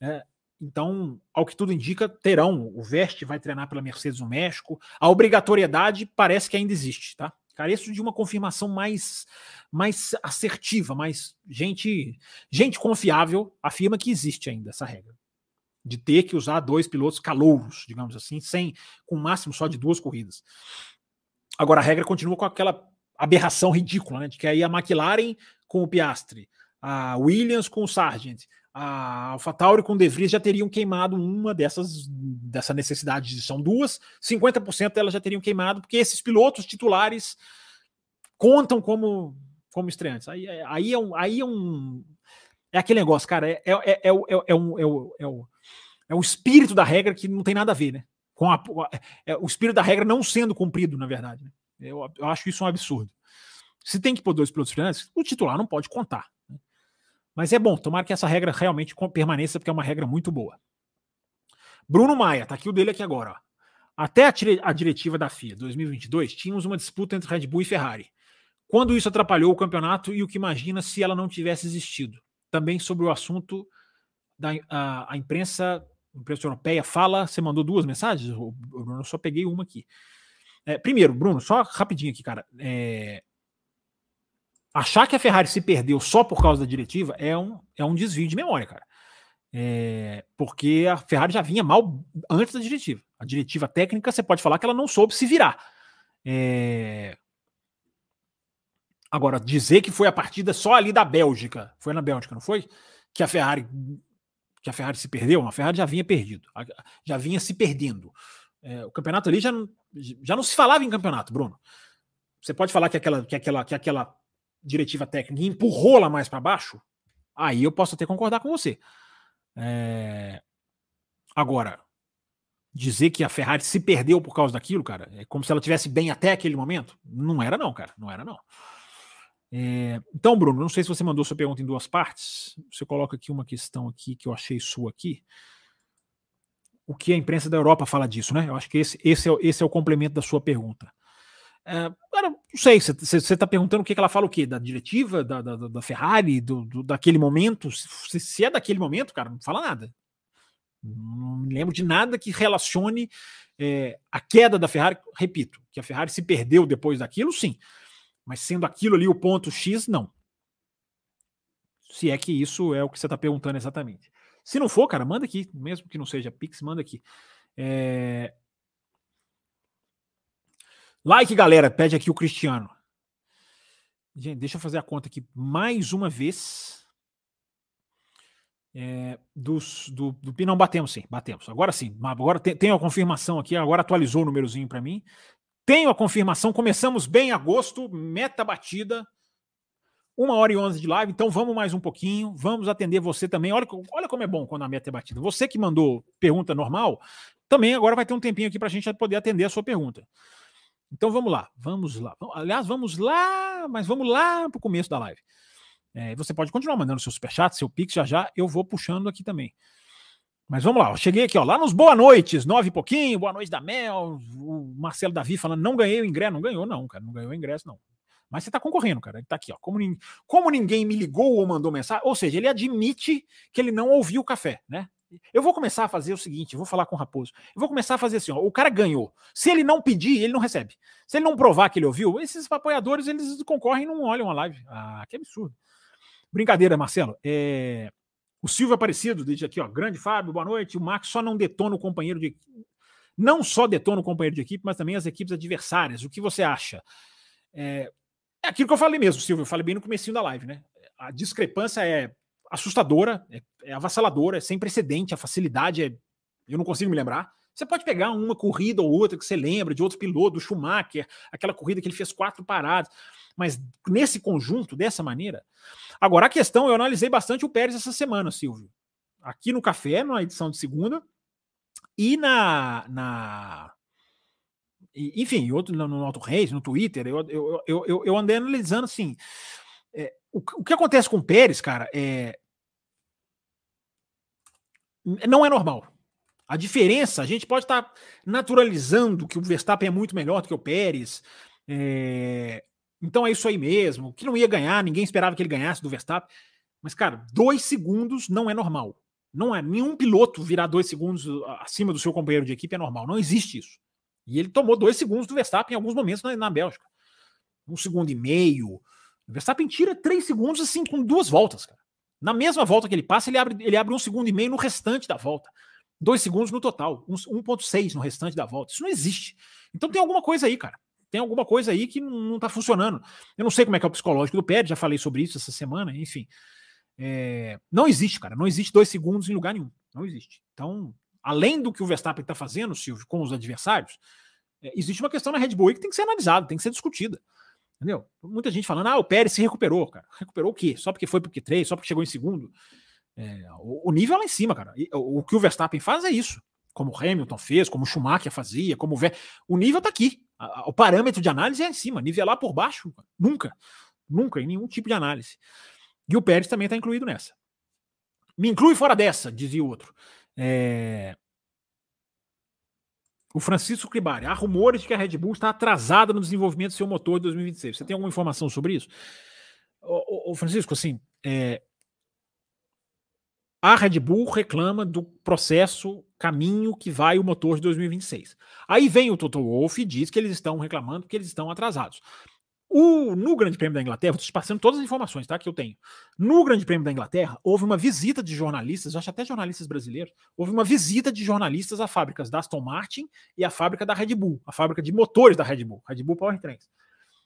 É, então, ao que tudo indica, terão. O Veste vai treinar pela Mercedes no México. A obrigatoriedade parece que ainda existe, tá? Careço de uma confirmação mais, mais assertiva, mais gente, gente confiável afirma que existe ainda essa regra de ter que usar dois pilotos calouros, digamos assim, sem com o máximo só de duas corridas. Agora a regra continua com aquela aberração ridícula, né, de que aí a McLaren com o Piastri, a Williams com o Sargent, a AlphaTauri com o De Vries já teriam queimado uma dessas dessa necessidade, são duas, 50% delas já teriam queimado, porque esses pilotos titulares contam como como estreantes. Aí, aí, é, um, aí é um é aquele negócio, cara, é, é, é, é, é, um, é, é, é o espírito da regra que não tem nada a ver, né? Com a, é, o espírito da regra não sendo cumprido, na verdade. Né? Eu, eu acho isso um absurdo. Se tem que pôr dois pilotos freelances, o titular não pode contar. Né? Mas é bom, tomara que essa regra realmente permaneça, porque é uma regra muito boa. Bruno Maia, tá aqui o dele aqui agora. Ó. Até a, diretiva da FIA 2022, tínhamos uma disputa entre Red Bull e Ferrari. Quando isso atrapalhou o campeonato e o que imagina se ela não tivesse existido? também sobre o assunto da a, a imprensa, imprensa europeia fala. Você mandou duas mensagens? Bruno, eu só peguei uma aqui. É, primeiro, Bruno, só rapidinho aqui, cara. É, achar que a Ferrari se perdeu só por causa da diretiva é um, é um desvio de memória, cara. É, porque a Ferrari já vinha mal antes da diretiva. A diretiva técnica, você pode falar que ela não soube se virar. É, Agora, dizer que foi a partida só ali da Bélgica, foi na Bélgica, não foi? Que a Ferrari que a Ferrari se perdeu, a Ferrari já vinha perdido, já vinha se perdendo. É, o campeonato ali já não, já não se falava em campeonato, Bruno. Você pode falar que aquela, que aquela, que aquela diretiva técnica empurrou lá mais para baixo? Aí eu posso até concordar com você. É... Agora, dizer que a Ferrari se perdeu por causa daquilo, cara, é como se ela tivesse bem até aquele momento. Não era, não, cara. Não era, não. É, então, Bruno, não sei se você mandou sua pergunta em duas partes. Você coloca aqui uma questão aqui que eu achei sua aqui. O que a imprensa da Europa fala disso, né? Eu acho que esse, esse, é, esse é o complemento da sua pergunta. É, cara, não sei, você está perguntando o que, que, ela fala o quê? Da diretiva, da, da, da Ferrari, do, do, daquele momento? Se, se, é daquele momento, cara, não fala nada. Não me lembro de nada que relacione é, a queda da Ferrari. Repito, que a Ferrari se perdeu depois daquilo, sim. Mas sendo aquilo ali o ponto X, não. Se é que isso é o que você está perguntando exatamente. Se não for, cara, manda aqui, mesmo que não seja Pix, manda aqui. É... Like, galera, pede aqui o Cristiano. Gente, deixa eu fazer a conta aqui mais uma vez. É, dos, do, do não batemos sim, batemos. Agora sim, agora tem, tem a confirmação aqui, agora atualizou o númerozinho para mim. Tenho a confirmação, começamos bem em agosto, meta batida, uma hora e onze de live, então vamos mais um pouquinho, vamos atender você também. Olha, olha como é bom quando a meta é batida. Você que mandou pergunta normal, também agora vai ter um tempinho aqui para a gente poder atender a sua pergunta. Então vamos lá, vamos lá. Aliás, vamos lá, mas vamos lá para o começo da live. É, você pode continuar mandando seu superchat, seu pix, já já eu vou puxando aqui também. Mas vamos lá, cheguei aqui, ó, lá nos boa noites, nove e pouquinho, boa noite da Mel, o Marcelo Davi falando, não ganhei o ingresso, não ganhou não, cara, não ganhou o ingresso não. Mas você tá concorrendo, cara, ele tá aqui, ó, como, como ninguém me ligou ou mandou mensagem, ou seja, ele admite que ele não ouviu o café, né? Eu vou começar a fazer o seguinte, vou falar com o Raposo. Eu vou começar a fazer assim, ó, o cara ganhou. Se ele não pedir, ele não recebe. Se ele não provar que ele ouviu, esses apoiadores, eles concorrem e não olham a live. Ah, que absurdo. Brincadeira, Marcelo. É... O Silvio Aparecido diz aqui, ó, grande Fábio, boa noite. O Max só não detona o companheiro de não só detona o companheiro de equipe, mas também as equipes adversárias. O que você acha? É, é aquilo que eu falei mesmo, Silvio. Eu falei bem no começo da live, né? A discrepância é assustadora, é, é avassaladora, é sem precedente, a facilidade é. Eu não consigo me lembrar. Você pode pegar uma corrida ou outra que você lembra de outro piloto, do Schumacher, aquela corrida que ele fez quatro paradas, mas nesse conjunto, dessa maneira. Agora, a questão, eu analisei bastante o Pérez essa semana, Silvio. Aqui no Café, na edição de segunda, e na. na enfim, outro, no, no Auto Reis, no Twitter, eu, eu, eu, eu, andei analisando assim. É, o, o que acontece com o Pérez, cara, é. Não é normal. A diferença, a gente pode estar tá naturalizando que o Verstappen é muito melhor do que o Pérez. É, então é isso aí mesmo. Que não ia ganhar, ninguém esperava que ele ganhasse do Verstappen. Mas, cara, dois segundos não é normal. Não é. Nenhum piloto virar dois segundos acima do seu companheiro de equipe é normal. Não existe isso. E ele tomou dois segundos do Verstappen em alguns momentos na, na Bélgica. Um segundo e meio. O Verstappen tira três segundos assim com duas voltas, cara. Na mesma volta que ele passa, ele abre, ele abre um segundo e meio no restante da volta. Dois segundos no total. 1,6 no restante da volta. Isso não existe. Então tem alguma coisa aí, cara. Tem alguma coisa aí que não está funcionando. Eu não sei como é que é o psicológico do Pérez, já falei sobre isso essa semana, enfim. É, não existe, cara. Não existe dois segundos em lugar nenhum. Não existe. Então, além do que o Verstappen está fazendo, Silvio, com os adversários, é, existe uma questão na Red Bull que tem que ser analisada, tem que ser discutida. Entendeu? Muita gente falando, ah, o Pérez se recuperou, cara. Recuperou o quê? Só porque foi porque três, só porque chegou em segundo. É, o, o, nível é lá em cima, cara. E, o, o, que o Verstappen faz é isso. Como o Hamilton fez, como o Schumacher fazia, como o Ver... O nível tá aqui. O parâmetro de análise é em cima. Nivelar por baixo, nunca. Nunca, em nenhum tipo de análise. E o Pérez também está incluído nessa. Me inclui fora dessa, dizia o outro. É... O Francisco Cribari. Há rumores de que a Red Bull está atrasada no desenvolvimento do seu motor de 2026. Você tem alguma informação sobre isso? O, Francisco, assim, é, a Red Bull reclama do processo caminho que vai o motor de 2026. Aí vem o Toto Wolff e diz que eles estão reclamando que eles estão atrasados. O, no Grande Prêmio da Inglaterra, estou passando todas as informações tá, que eu tenho. No Grande Prêmio da Inglaterra, houve uma visita de jornalistas, acho até jornalistas brasileiros, houve uma visita de jornalistas a fábricas da Aston Martin e a fábrica da Red Bull, a fábrica de motores da Red Bull, Red Bull Powertrains.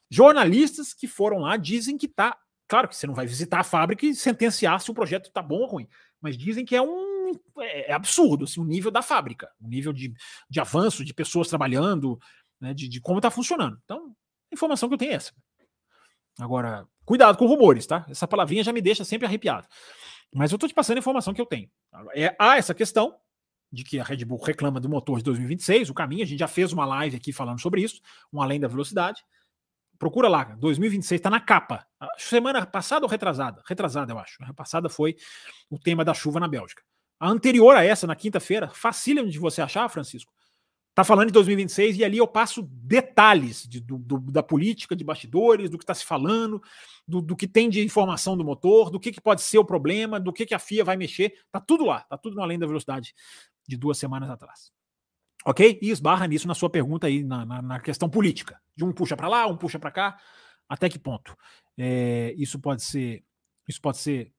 Jornalistas que foram lá dizem que está Claro que você não vai visitar a fábrica e sentenciar se o projeto está bom ou ruim, mas dizem que é um é, é absurdo assim, o nível da fábrica, o nível de, de avanço, de pessoas trabalhando, né, de, de como está funcionando. Então, a informação que eu tenho é essa. Agora, cuidado com rumores, tá? Essa palavrinha já me deixa sempre arrepiado. Mas eu estou te passando a informação que eu tenho. É, há essa questão de que a Red Bull reclama do motor de 2026, o caminho, a gente já fez uma live aqui falando sobre isso, um além da velocidade. Procura lá, 2026 está na capa. Semana passada ou retrasada? Retrasada, eu acho. A passada foi o tema da chuva na Bélgica. A anterior a essa, na quinta-feira, facílimo de você achar, Francisco. Tá falando de 2026 e ali eu passo detalhes de, do, do, da política, de bastidores, do que está se falando, do, do, que tem de informação do motor, do que, que pode ser o problema, do que, que a FIA vai mexer. Tá tudo lá, tá tudo no além da velocidade de duas semanas atrás. Ok? E esbarra nisso na sua pergunta aí, na, na, na questão política. De um puxa para lá, um puxa para cá. Até que ponto? É, isso pode ser. Isso pode ser.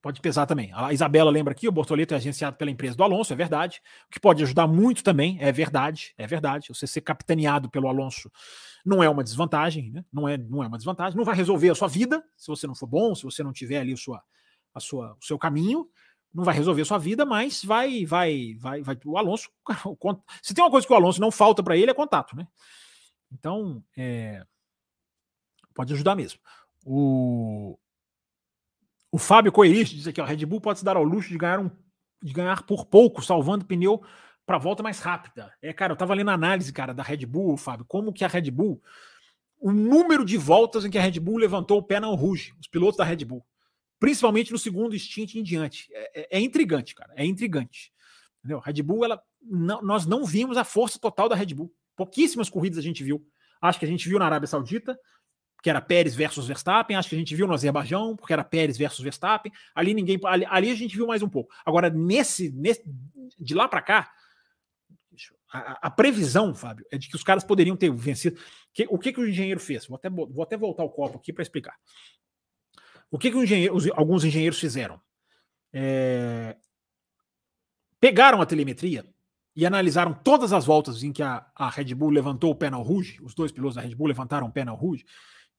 Pode pesar também. A Isabela lembra aqui, o Bortoleto é agenciado pela empresa do Alonso, é verdade. O que pode ajudar muito também, é verdade, é verdade. Você ser capitaneado pelo Alonso não é uma desvantagem, né? Não é, não é uma desvantagem. Não vai resolver a sua vida se você não for bom, se você não tiver ali a sua, a sua, o seu caminho não vai resolver sua vida, mas vai, vai, vai, vai. <laughs> O Alonso, se tem uma coisa que o Alonso não falta para ele é contato, né? Então, é, pode ajudar mesmo. O, o Fábio Coerich diz aqui: ó, Red Bull pode se dar ao luxo de ganhar, um, de ganhar por pouco, salvando pneu para volta mais rápida. É, cara, eu tava lendo a análise, cara, da Red Bull, Fábio, como que a Red Bull, o número de voltas em que a Red Bull levantou o pé na Rouge, os pilotos da Red Bull, principalmente no segundo stint em diante. É, é, é intrigante, cara, é intrigante. Entendeu? Red Bull, ela, não, nós não vimos a força total da Red Bull. Pouquíssimas corridas a gente viu. Acho que a gente viu na Arábia Saudita, que era Pérez versus Verstappen. Acho que a gente viu no Azerbaijão, porque era Pérez versus Verstappen. Ali ninguém, ali, ali a gente viu mais um pouco. Agora nesse, nesse de lá para cá, a, a, previsão, Fábio, é de que os caras poderiam ter vencido. Que, o que, que o engenheiro fez? Vou até, vou até voltar o copo aqui para explicar. O que, que engenheiro, alguns engenheiros fizeram? É, pegaram a telemetria e analisaram todas as voltas em que a, a Red Bull levantou o pé na Rouge, os dois pilotos da Red Bull levantaram o pé na Rouge,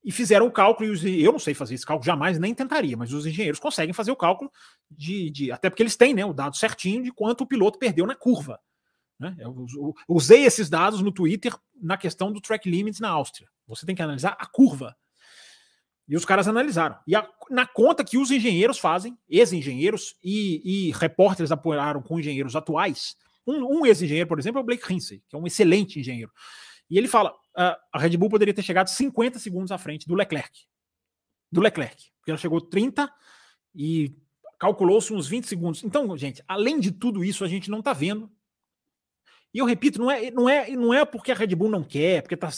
e fizeram o cálculo, e os, eu não sei fazer esse cálculo, jamais nem tentaria, mas os engenheiros conseguem fazer o cálculo de, de até porque eles têm né, o dado certinho de quanto o piloto perdeu na curva. Né? Eu, eu usei esses dados no Twitter na questão do track limits na Áustria. Você tem que analisar a curva. E os caras analisaram. E a, na conta que os engenheiros fazem, ex-engenheiros e, e repórteres apoiaram com engenheiros atuais, um, um ex-engenheiro, por exemplo, é o Blake Rinsey, que é um excelente engenheiro. E ele fala: uh, a Red Bull poderia ter chegado 50 segundos à frente do Leclerc. Do Leclerc. Porque ela chegou 30 e calculou-se uns 20 segundos. Então, gente, além de tudo isso, a gente não está vendo. E eu repito, não é, não, é, não é porque a Red Bull não quer, porque está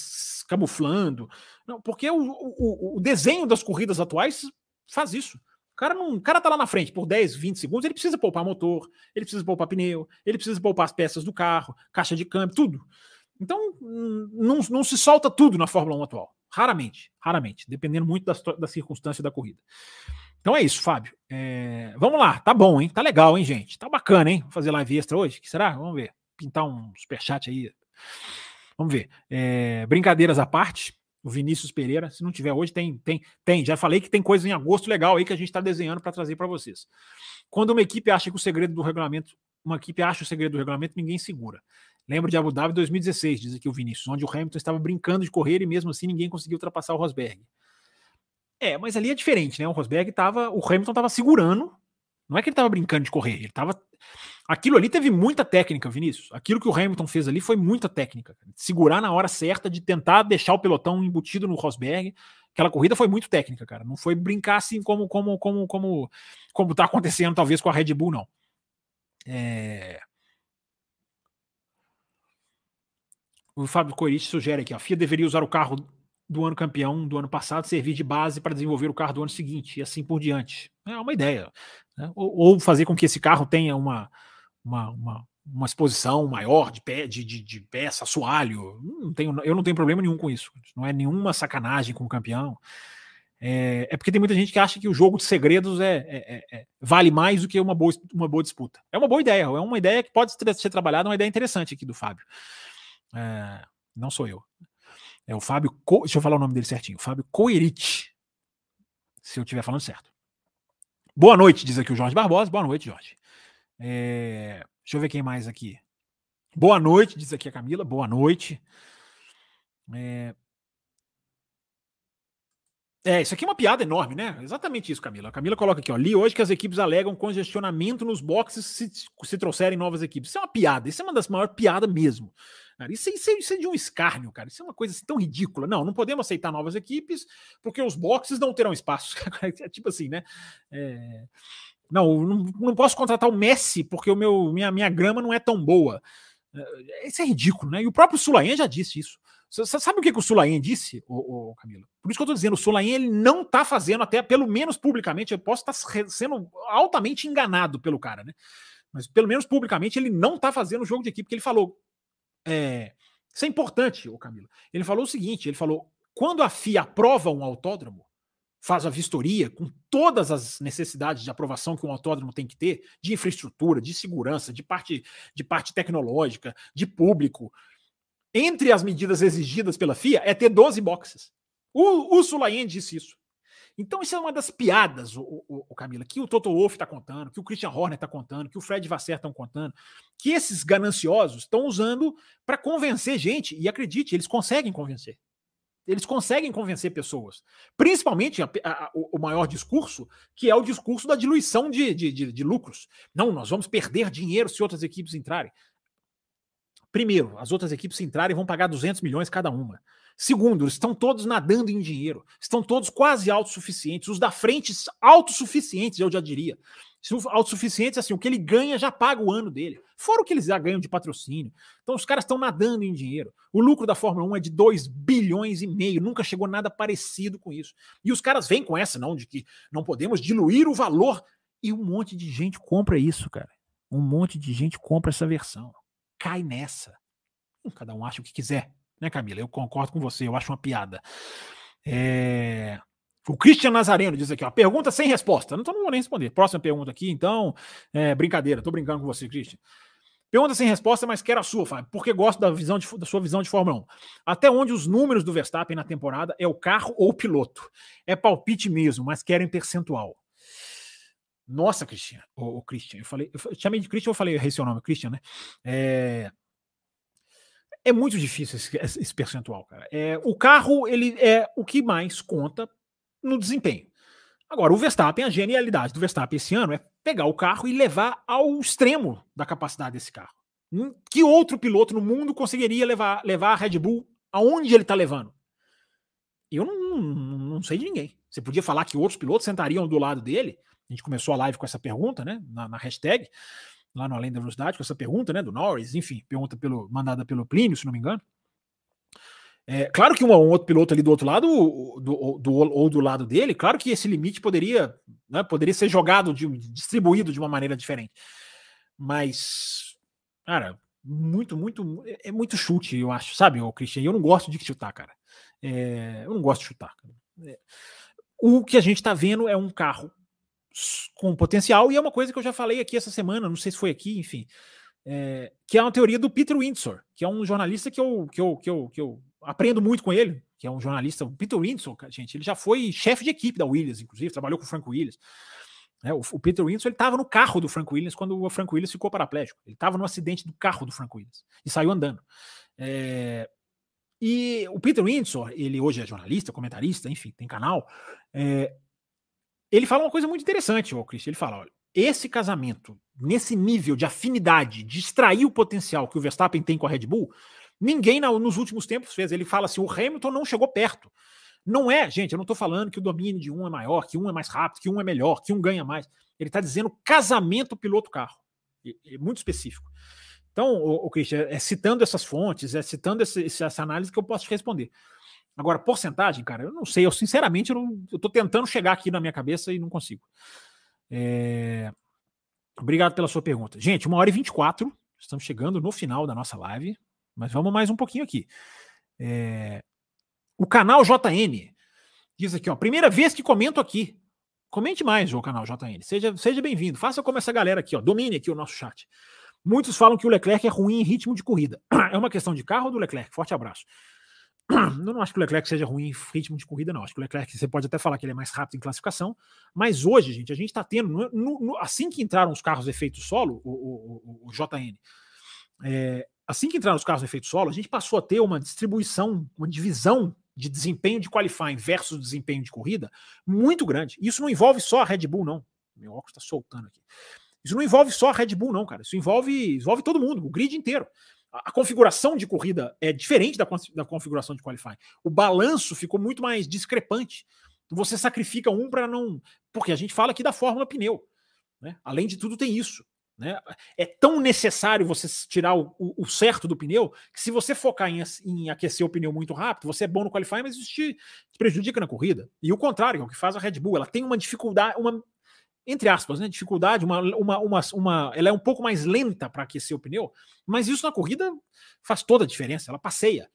camuflando. Não, porque o, o, o desenho das corridas atuais faz isso. O cara, não, o cara tá lá na frente por 10, 20 segundos, ele precisa poupar motor, ele precisa poupar pneu, ele precisa poupar as peças do carro, caixa de câmbio, tudo. Então, não, não se solta tudo na Fórmula 1 atual. Raramente, raramente, dependendo muito da, da circunstância da corrida. Então é isso, Fábio. É, vamos lá, tá bom, hein? Tá legal, hein, gente? Tá bacana, hein? Vou fazer live extra hoje. que será? Vamos ver. Pintar um superchat aí. Vamos ver. É, brincadeiras à parte o Vinícius Pereira. Se não tiver hoje, tem, tem, tem. Já falei que tem coisa em agosto legal aí que a gente está desenhando para trazer para vocês. Quando uma equipe acha que o segredo do regulamento, uma equipe acha o segredo do regulamento, ninguém segura. Lembro de Abu Dhabi 2016, diz aqui o Vinícius, onde o Hamilton estava brincando de correr e mesmo assim ninguém conseguiu ultrapassar o Rosberg. É, mas ali é diferente, né? O Rosberg estava, o Hamilton estava segurando. Não é que ele estava brincando de correr, ele estava Aquilo ali teve muita técnica, Vinícius. Aquilo que o Hamilton fez ali foi muita técnica. Segurar na hora certa, de tentar deixar o pelotão embutido no Rosberg. Aquela corrida foi muito técnica, cara. Não foi brincar assim como como como como como tá acontecendo talvez com a Red Bull, não. É... O Fábio Corite sugere aqui, a FIA deveria usar o carro do ano campeão do ano passado servir de base para desenvolver o carro do ano seguinte e assim por diante. É uma ideia. Né? Ou, ou, fazer com que esse carro tenha uma, uma, uma, uma exposição maior de, pé, de, de, de, peça, assoalho. Não tenho, eu não tenho problema nenhum com isso. Não é nenhuma sacanagem com o campeão. É, é, porque tem muita gente que acha que o jogo de segredos é, é, é, é vale mais do que uma boa, uma boa disputa. É uma boa ideia, é uma ideia que pode ser trabalhada, uma ideia interessante aqui do Fábio. É, não sou eu. É o Fábio. Co... Deixa eu falar o nome dele certinho. Fábio Coerite. Se eu estiver falando certo. Boa noite, diz aqui o Jorge Barbosa. Boa noite, Jorge. É... Deixa eu ver quem mais aqui. Boa noite, diz aqui a Camila. Boa noite. É... É, isso aqui é uma piada enorme, né? Exatamente isso, Camila. A Camila coloca aqui, ó. Li hoje que as equipes alegam congestionamento nos boxes se, se trouxerem novas equipes. Isso é uma piada. Isso é uma das maiores piadas mesmo. Cara, isso, isso, isso, é de um escárnio, cara. Isso é uma coisa assim, tão ridícula. Não, não podemos aceitar novas equipes porque os boxes não terão espaço. <laughs> é tipo assim, né? É... Não, não, não posso contratar o Messi porque o meu, minha, minha grama não é tão boa. É, isso é ridículo, né? E o próprio Sulayen já disse isso. Você sabe o que, que o Sulayen disse, ô, ô, Camilo? Por isso que eu estou dizendo, o Sulayen ele não está fazendo, até pelo menos publicamente, eu posso estar tá sendo altamente enganado pelo cara, né? Mas pelo menos publicamente ele não está fazendo o jogo de equipe, porque ele falou. É, isso é importante, ô Camilo. Ele falou o seguinte: ele falou: quando a FIA aprova um autódromo, faz a vistoria com todas as necessidades de aprovação que um autódromo tem que ter, de infraestrutura, de segurança, de parte, de parte tecnológica, de público, entre as medidas exigidas pela FIA é ter 12 boxes. O, o Sulayen disse isso. Então, isso é uma das piadas, o, o, o Camila, que o Toto Wolff está contando, que o Christian Horner está contando, que o Fred Vasser estão contando, que esses gananciosos estão usando para convencer gente. E acredite, eles conseguem convencer. Eles conseguem convencer pessoas. Principalmente a, a, o maior discurso, que é o discurso da diluição de, de, de, de lucros. Não, nós vamos perder dinheiro se outras equipes entrarem. Primeiro, as outras equipes entrarem vão pagar 200 milhões cada uma. Segundo, estão todos nadando em dinheiro, estão todos quase autossuficientes, os da frente autossuficientes, eu já diria. Autossuficientes, assim, o que ele ganha já paga o ano dele, fora o que eles já ganham de patrocínio. Então os caras estão nadando em dinheiro. O lucro da Fórmula 1 é de 2 bilhões e meio, nunca chegou nada parecido com isso. E os caras vêm com essa, não, de que não podemos diluir o valor. E um monte de gente compra isso, cara. Um monte de gente compra essa versão cai nessa. Cada um acha o que quiser, né, Camila? Eu concordo com você, eu acho uma piada. É... O Christian Nazareno diz aqui, ó, pergunta sem resposta. Não, então não vou nem responder. Próxima pergunta aqui, então. É, brincadeira, tô brincando com você, Christian. Pergunta sem resposta, mas quero a sua, Fábio, porque gosto da, visão de, da sua visão de Fórmula 1. Até onde os números do Verstappen na temporada é o carro ou o piloto? É palpite mesmo, mas querem percentual. Nossa, Cristian, o, o Christian, eu falei, eu chamei de Christian, eu falei, errei seu nome, Christian, né? É, é muito difícil esse, esse percentual, cara. É, o carro, ele é o que mais conta no desempenho. Agora, o Verstappen, a genialidade do Verstappen esse ano é pegar o carro e levar ao extremo da capacidade desse carro. Hum, que outro piloto no mundo conseguiria levar, levar a Red Bull aonde ele está levando? Eu não, não, não sei de ninguém. Você podia falar que outros pilotos sentariam do lado dele, a gente começou a live com essa pergunta, né? Na, na hashtag, lá no Além da Velocidade, com essa pergunta, né? Do Norris, enfim, pergunta pelo, mandada pelo Plínio, se não me engano. É, claro que um, um, outro piloto ali do outro lado, do, do, ou do lado dele, claro que esse limite poderia, né, poderia ser jogado, de, distribuído de uma maneira diferente. Mas, cara, muito, muito, é, é muito chute, eu acho, sabe, o Christian? Eu não gosto de chutar, cara. É, eu não gosto de chutar. É, o que a gente está vendo é um carro com potencial, e é uma coisa que eu já falei aqui essa semana, não sei se foi aqui, enfim, é, que é uma teoria do Peter Windsor, que é um jornalista que eu, que eu, que eu, que eu aprendo muito com ele, que é um jornalista, o Peter Windsor, gente, ele já foi chefe de equipe da Williams, inclusive, trabalhou com o Frank Williams. É, o, o, Peter Windsor ele estava no carro do Frank Williams quando o Frank Williams ficou paraplégico. Ele estava no acidente do carro do Frank Williams e saiu andando. É, e o Peter Windsor, ele hoje é jornalista, comentarista, enfim, tem canal. É, ele fala uma coisa muito interessante, o Chris. Ele fala: olha, esse casamento, nesse nível de afinidade, de extrair o potencial que o Verstappen tem com a Red Bull, ninguém nos últimos tempos fez. Ele fala assim: o Hamilton não chegou perto. Não é, gente, eu não estou falando que o domínio de um é maior, que um é mais rápido, que um é melhor, que um ganha mais. Ele está dizendo casamento piloto-carro. É muito específico. Então, o, o Christian, é citando essas fontes, é citando esse, essa análise que eu posso te responder. Agora, porcentagem, cara, eu não sei. Eu, sinceramente, eu, tô tentando chegar aqui na minha cabeça e não consigo. É... Obrigado pela sua pergunta. Gente, uma hora e 24. Estamos chegando no final da nossa live. Mas vamos mais um pouquinho aqui. É... O canal JN diz aqui, ó. Primeira vez que comento aqui. Comente mais, o canal JN. Seja, seja bem-vindo. Faça como essa galera aqui, ó. Domine aqui o nosso chat. Muitos falam que o Leclerc é ruim em ritmo de corrida. <clears throat> É uma questão de carro ou do Leclerc? Forte abraço. <clears throat> Eu não acho que o Leclerc seja ruim em ritmo de corrida, não. Acho que o Leclerc, você pode até falar que ele é mais rápido em classificação, mas hoje, gente, a gente está tendo, no, no, assim que entraram os carros efeito solo, o, o, o, o JN, é, assim que entraram os carros efeito solo, a gente passou a ter uma distribuição, uma divisão de desempenho de qualifying versus desempenho de corrida muito grande. Isso não envolve só a Red Bull, não. Meu óculos está soltando aqui. Isso não envolve só a Red Bull, não, cara. Isso envolve, envolve todo mundo, o grid inteiro a configuração de corrida é diferente da, da configuração de qualifying. O balanço ficou muito mais discrepante. Você sacrifica um para não. Porque a gente fala aqui da fórmula pneu. Né? Além de tudo, tem isso. Né? É tão necessário você tirar o, o, certo do pneu que se você focar em, em, aquecer o pneu muito rápido, você é bom no qualifying, mas isso te, te prejudica na corrida. E o contrário, é o que faz a Red Bull. Ela tem uma dificuldade, uma entre aspas, né, dificuldade, uma, uma, uma, uma, ela é um pouco mais lenta para aquecer o pneu, mas isso na corrida faz toda a diferença, ela passeia.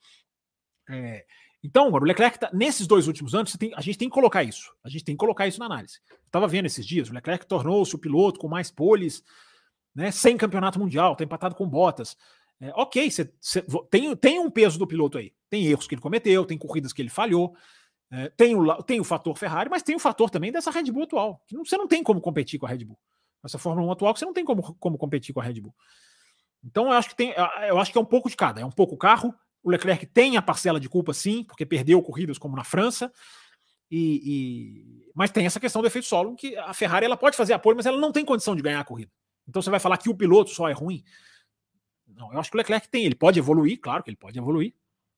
É, então, o Leclerc, tá, nesses dois últimos anos, tem, a gente tem que colocar isso, a gente tem que colocar isso na análise. Estava vendo esses dias, o Leclerc tornou-se o piloto com mais poles, né, sem campeonato mundial, está empatado com botas. É, ok, cê, cê, tem, tem um peso do piloto aí, tem erros que ele cometeu, tem corridas que ele falhou, é, tem, o, tem o fator Ferrari, mas tem o fator também dessa Red Bull atual. Que não, você não tem como competir com a Red Bull. Essa Fórmula 1 atual, você não tem como, como competir com a Red Bull. Então eu acho que tem, eu acho que é um pouco de cada. É um pouco carro. O Leclerc tem a parcela de culpa, sim, porque perdeu corridas como na França. E, e, mas tem essa questão do efeito solo, que a Ferrari ela pode fazer apoio, mas ela não tem condição de ganhar a corrida. Então você vai falar que o piloto só é ruim. Não, eu acho que o Leclerc tem, ele pode evoluir, claro que ele pode evoluir,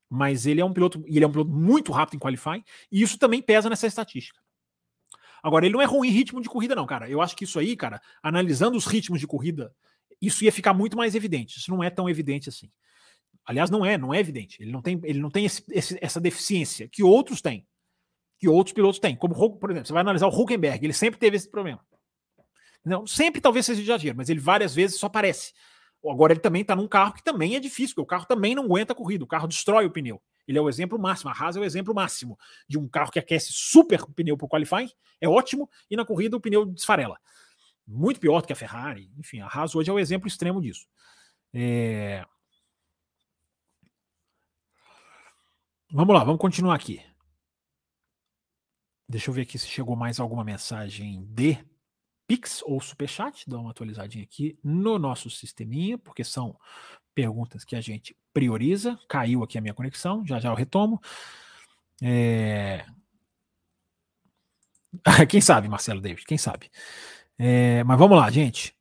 mas ele é um piloto, ele é um piloto muito rápido em qualifying, e isso também pesa nessa estatística. Agora, ele não é ruim em ritmo de corrida, não, cara. Eu acho que isso aí, cara, analisando os ritmos de corrida, isso ia ficar muito mais evidente. Isso não é tão evidente assim. Aliás, não é, não é evidente. Ele não tem, ele não tem esse, esse, essa deficiência que outros têm, que outros pilotos têm. Como, por exemplo, você vai analisar o Huckenberg, ele sempre teve esse problema. Não, sempre talvez seja exagero, mas ele várias vezes só aparece. Agora ele também está num carro que também é difícil, porque o carro também não aguenta a corrida, o carro destrói o pneu. Ele é o exemplo máximo, a Haas é o exemplo máximo de um carro que aquece super o pneu para o qualifying, é ótimo, e na corrida o pneu desfarela. Muito pior do que a Ferrari. Enfim, a Haas hoje é o exemplo extremo disso. É... Vamos lá, vamos continuar aqui. Deixa eu ver aqui se chegou mais alguma mensagem de Pix ou Superchat, dá uma atualizadinha aqui no nosso sisteminha, porque são perguntas que a gente prioriza. Caiu aqui a minha conexão, já já eu retomo. É... <laughs> quem sabe, Marcelo David, quem sabe. É... Mas vamos lá, gente.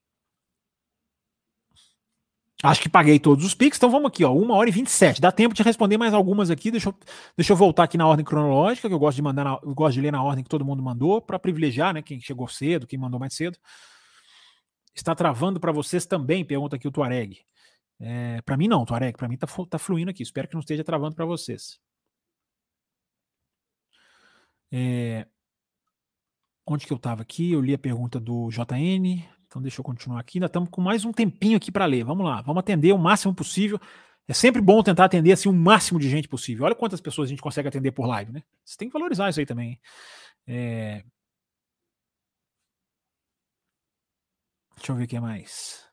Acho que paguei todos os Pix, então vamos aqui, ó, 1 hora e 27. Dá tempo de responder mais algumas aqui. Deixa eu, deixa eu voltar aqui na ordem cronológica, que eu gosto de mandar, na, eu gosto de ler na ordem que todo mundo mandou, para privilegiar, né, quem chegou cedo, quem mandou mais cedo. Está travando para vocês também? Pergunta aqui o Tuareg. É, para mim não, Tuareg, para mim tá, tá fluindo aqui. Espero que não esteja travando para vocês. É, onde que eu estava aqui? Eu li a pergunta do JN. Então deixa eu continuar aqui. Ainda estamos com mais um tempinho aqui para ler. Vamos lá, vamos atender o máximo possível. É sempre bom tentar atender assim o máximo de gente possível. Olha quantas pessoas a gente consegue atender por live, né? Você tem que valorizar isso aí também. É... Deixa eu ver o que mais.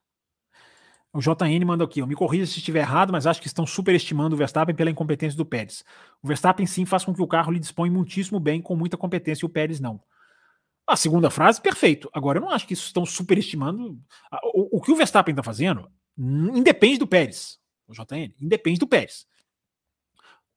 O JN manda aqui, eu me corrija se estiver errado, mas acho que estão superestimando o Verstappen pela incompetência do Pérez. O Verstappen sim faz com que o carro lhe dispõe muitíssimo bem, com muita competência, e o Pérez não. A segunda frase, perfeito. Agora, eu não acho que isso estão superestimando. O, o que o Verstappen está fazendo independe do Pérez, o JN, independe do Pérez.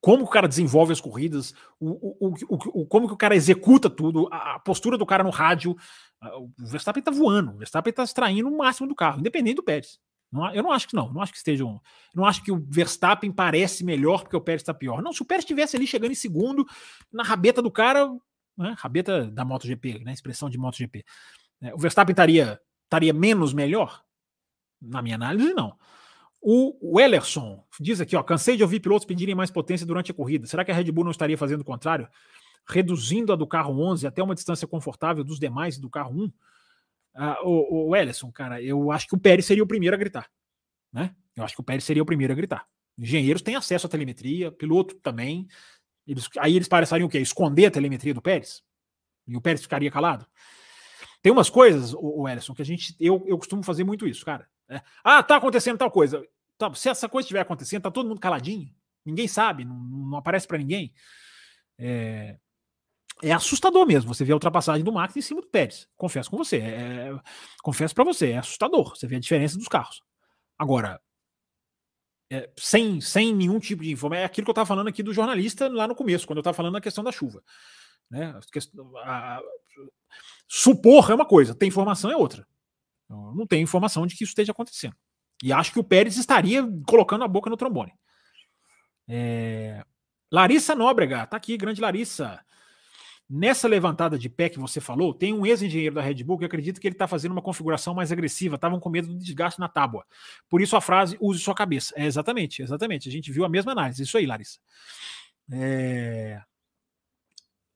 Como o cara desenvolve as corridas, o, o, o, como que o cara executa tudo, a, postura do cara no rádio. O Verstappen está voando, o Verstappen está extraindo o máximo do carro, independente do Pérez. Não, eu não acho que não, não acho que estejam. Não acho que o Verstappen parece melhor porque o Pérez está pior. Não, se o Pérez estivesse ali chegando em segundo, na rabeta do cara, né? Rabeta da MotoGP, né? Expressão de MotoGP. É, o Verstappen estaria, estaria menos melhor? Na minha análise, não. O, o Ellerson diz aqui, ó, cansei de ouvir pilotos pedirem mais potência durante a corrida. Será que a Red Bull não estaria fazendo o contrário? Reduzindo a do carro 11 até uma distância confortável dos demais do carro 1? Ah, o, o Ellison, cara, eu acho que o Pérez seria o primeiro a gritar. Né? Eu acho que o Pérez seria o primeiro a gritar. Engenheiros têm acesso à telemetria, piloto também. Eles, aí eles pareceriam o quê? Esconder a telemetria do Pérez? E o Pérez ficaria calado? Tem umas coisas, o, o Ellison, que a gente. Eu, eu costumo fazer muito isso, cara. É, ah, tá acontecendo tal coisa. Tá, se essa coisa estiver acontecendo, tá todo mundo caladinho. Ninguém sabe, não, não aparece para ninguém. É, é assustador mesmo você ver a ultrapassagem do Max em cima do Pérez. Confesso com você. É, confesso para você, é assustador. Você vê a diferença dos carros. Agora, é, sem, sem nenhum tipo de informação. É aquilo que eu estava falando aqui do jornalista lá no começo, quando eu estava falando da questão da chuva. Né? A, a, supor é uma coisa, ter informação é outra. Eu não tenho informação de que isso esteja acontecendo. E acho que o Pérez estaria colocando a boca no trombone. É... Larissa Nóbrega, tá aqui, grande Larissa. Nessa levantada de pé que você falou, tem um ex-engenheiro da Red Bull que acredita que ele está fazendo uma configuração mais agressiva, estavam com medo do desgaste na tábua. Por isso a frase use sua cabeça. É exatamente, exatamente. A gente viu a mesma análise. Isso aí, Larissa. É...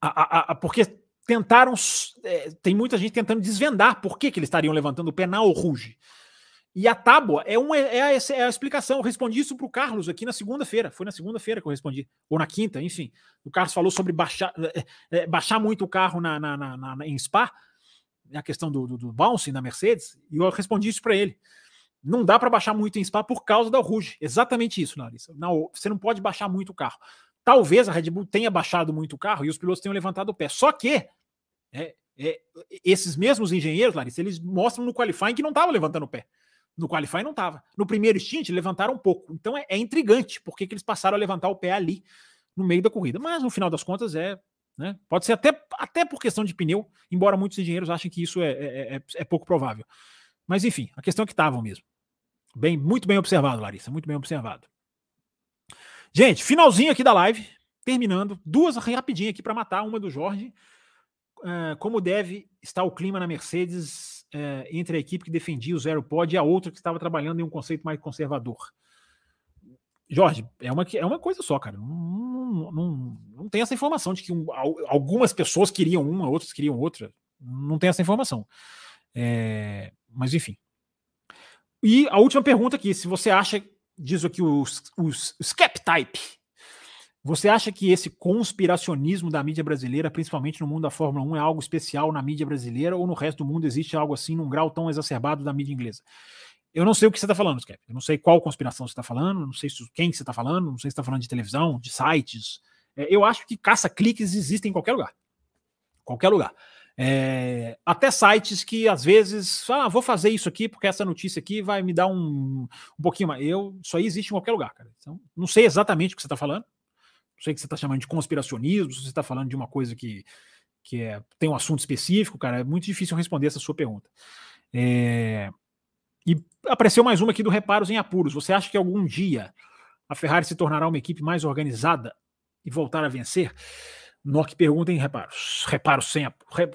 A, a, a, porque tentaram. É, tem muita gente tentando desvendar por que, que eles estariam levantando o pé na Ruge. E a tábua é, é, a, é a explicação. Eu respondi isso para o Carlos aqui na segunda-feira. Foi na segunda-feira que eu respondi. Ou na quinta, enfim. O Carlos falou sobre baixar, é, é, baixar muito o carro na, na, na, na em Spa, a questão do, do, do bouncing na Mercedes, e eu respondi isso para ele. Não dá para baixar muito em Spa por causa da Rouge. Exatamente isso, Larissa. Não, você não pode baixar muito o carro. Talvez a Red Bull tenha baixado muito o carro e os pilotos tenham levantado o pé. Só que é, é, esses mesmos engenheiros, Larissa, eles mostram no qualifying que não estava levantando o pé. No Qualify não estava. No primeiro stint, levantaram um pouco. Então é, é intrigante porque que eles passaram a levantar o pé ali no meio da corrida. Mas no final das contas é. Né, pode ser até, até por questão de pneu, embora muitos engenheiros achem que isso é, é, é, é pouco provável. Mas enfim, a questão é que estavam mesmo. Bem, muito bem observado, Larissa, muito bem observado. Gente, finalzinho aqui da live, terminando, duas rapidinho aqui para matar, uma do Jorge. Uh, como deve estar o clima na Mercedes uh, entre a equipe que defendia o zero pod e a outra que estava trabalhando em um conceito mais conservador? Jorge, é uma, é uma coisa só, cara. Não, não, não, não tem essa informação de que um, algumas pessoas queriam uma, outras queriam outra. Não tem essa informação. É, mas enfim. E a última pergunta aqui: se você acha, diz aqui o, o, o Skeptype, você acha que esse conspiracionismo da mídia brasileira, principalmente no mundo da Fórmula 1, é algo especial na mídia brasileira ou no resto do mundo existe algo assim num grau tão exacerbado da mídia inglesa? Eu não sei o que você está falando, Skep. Eu não sei qual conspiração você está falando, não sei quem você está falando, não sei se está falando de televisão, de sites. É, eu acho que caça-cliques existem em qualquer lugar. Qualquer lugar. É, até sites que às vezes, ah, vou fazer isso aqui porque essa notícia aqui vai me dar um, um pouquinho mais. Eu, isso aí existe em qualquer lugar, cara. Então, não sei exatamente o que você está falando. Sei que você está chamando de conspiracionismo, se você está falando de uma coisa que, que é, tem um assunto específico, cara. É muito difícil responder essa sua pergunta. É, e apareceu mais uma aqui do Reparos em Apuros. Você acha que algum dia a Ferrari se tornará uma equipe mais organizada e voltar a vencer? Nock pergunta em reparos. Reparos sem.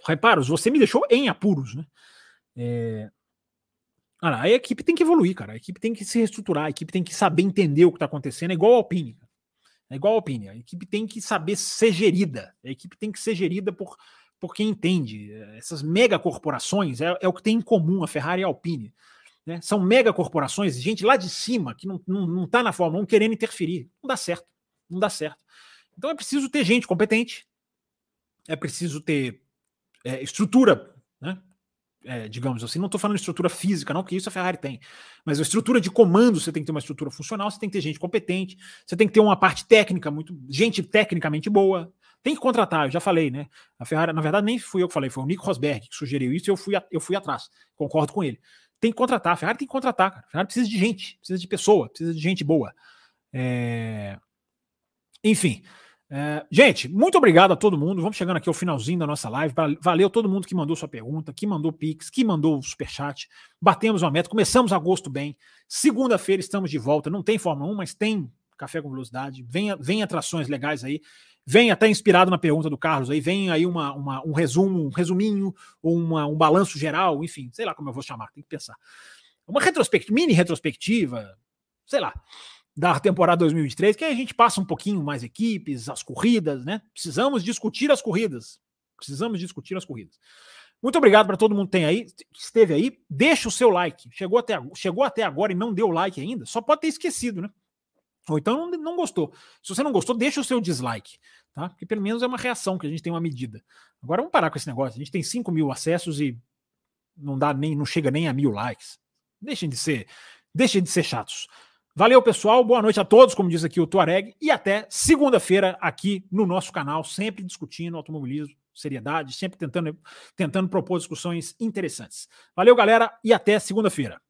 Reparos, você me deixou em apuros, né? É... Ah, a equipe tem que evoluir, cara. A equipe tem que se reestruturar, a equipe tem que saber entender o que está acontecendo. É igual a Alpine. É igual a Alpine. A equipe tem que saber ser gerida. A equipe tem que ser gerida por, por quem entende. Essas mega corporações é, é o que tem em comum a Ferrari e a Alpine. Né? São mega corporações, gente lá de cima que não está não, não tá na Fórmula 1 querendo interferir. Não dá certo. Não dá certo. Então é preciso ter gente competente, é preciso ter é, estrutura, né? É, digamos assim, não estou falando de estrutura física, não, porque isso a Ferrari tem, mas a estrutura de comando você tem que ter uma estrutura funcional, você tem que ter gente competente, você tem que ter uma parte técnica, muito gente tecnicamente boa, tem que contratar, eu já falei, né? A Ferrari, na verdade, nem fui eu que falei, foi o Nico Rosberg que sugeriu isso e eu fui, eu fui atrás, concordo com ele tem que contratar. A Ferrari tem que contratar, cara. A Ferrari precisa de gente, precisa de pessoa, precisa de gente boa. É... Enfim. É... gente, muito obrigado a todo mundo. Vamos chegando aqui ao finalzinho da nossa live. Valeu todo mundo que mandou sua pergunta, que mandou Pix, que mandou o superchat. Batemos uma meta, começamos agosto bem. Segunda-feira estamos de volta. Não tem Fórmula 1, mas tem Café com Velocidade. Vem, vem atrações legais aí. Vem até inspirado na pergunta do Carlos aí, vem aí uma, uma, um resumo, um resuminho, uma, um balanço geral, enfim, sei lá como eu vou chamar, tem que pensar. Uma retrospectiva, mini retrospectiva, sei lá, da temporada 2023, que aí a gente passa um pouquinho mais equipes, as corridas, né? Precisamos discutir as corridas. Precisamos discutir as corridas. Muito obrigado para todo mundo que tem aí, esteve aí. Deixa o seu like. Chegou até, chegou até agora e não deu like ainda, só pode ter esquecido, né? Ou então não, não gostou. Se você não gostou, deixa o seu dislike, tá? Porque pelo menos é uma reação que a gente tem uma medida. Agora vamos parar com esse negócio. A gente tem 5 mil acessos e não dá nem, não chega nem a mil likes. Deixem de ser, deixem de ser chatos. Valeu, pessoal. Boa noite a todos, como diz aqui o Tuareg, e até segunda-feira aqui no nosso canal, sempre discutindo automobilismo, seriedade, sempre tentando, tentando propor discussões interessantes. Valeu, galera, e até segunda-feira.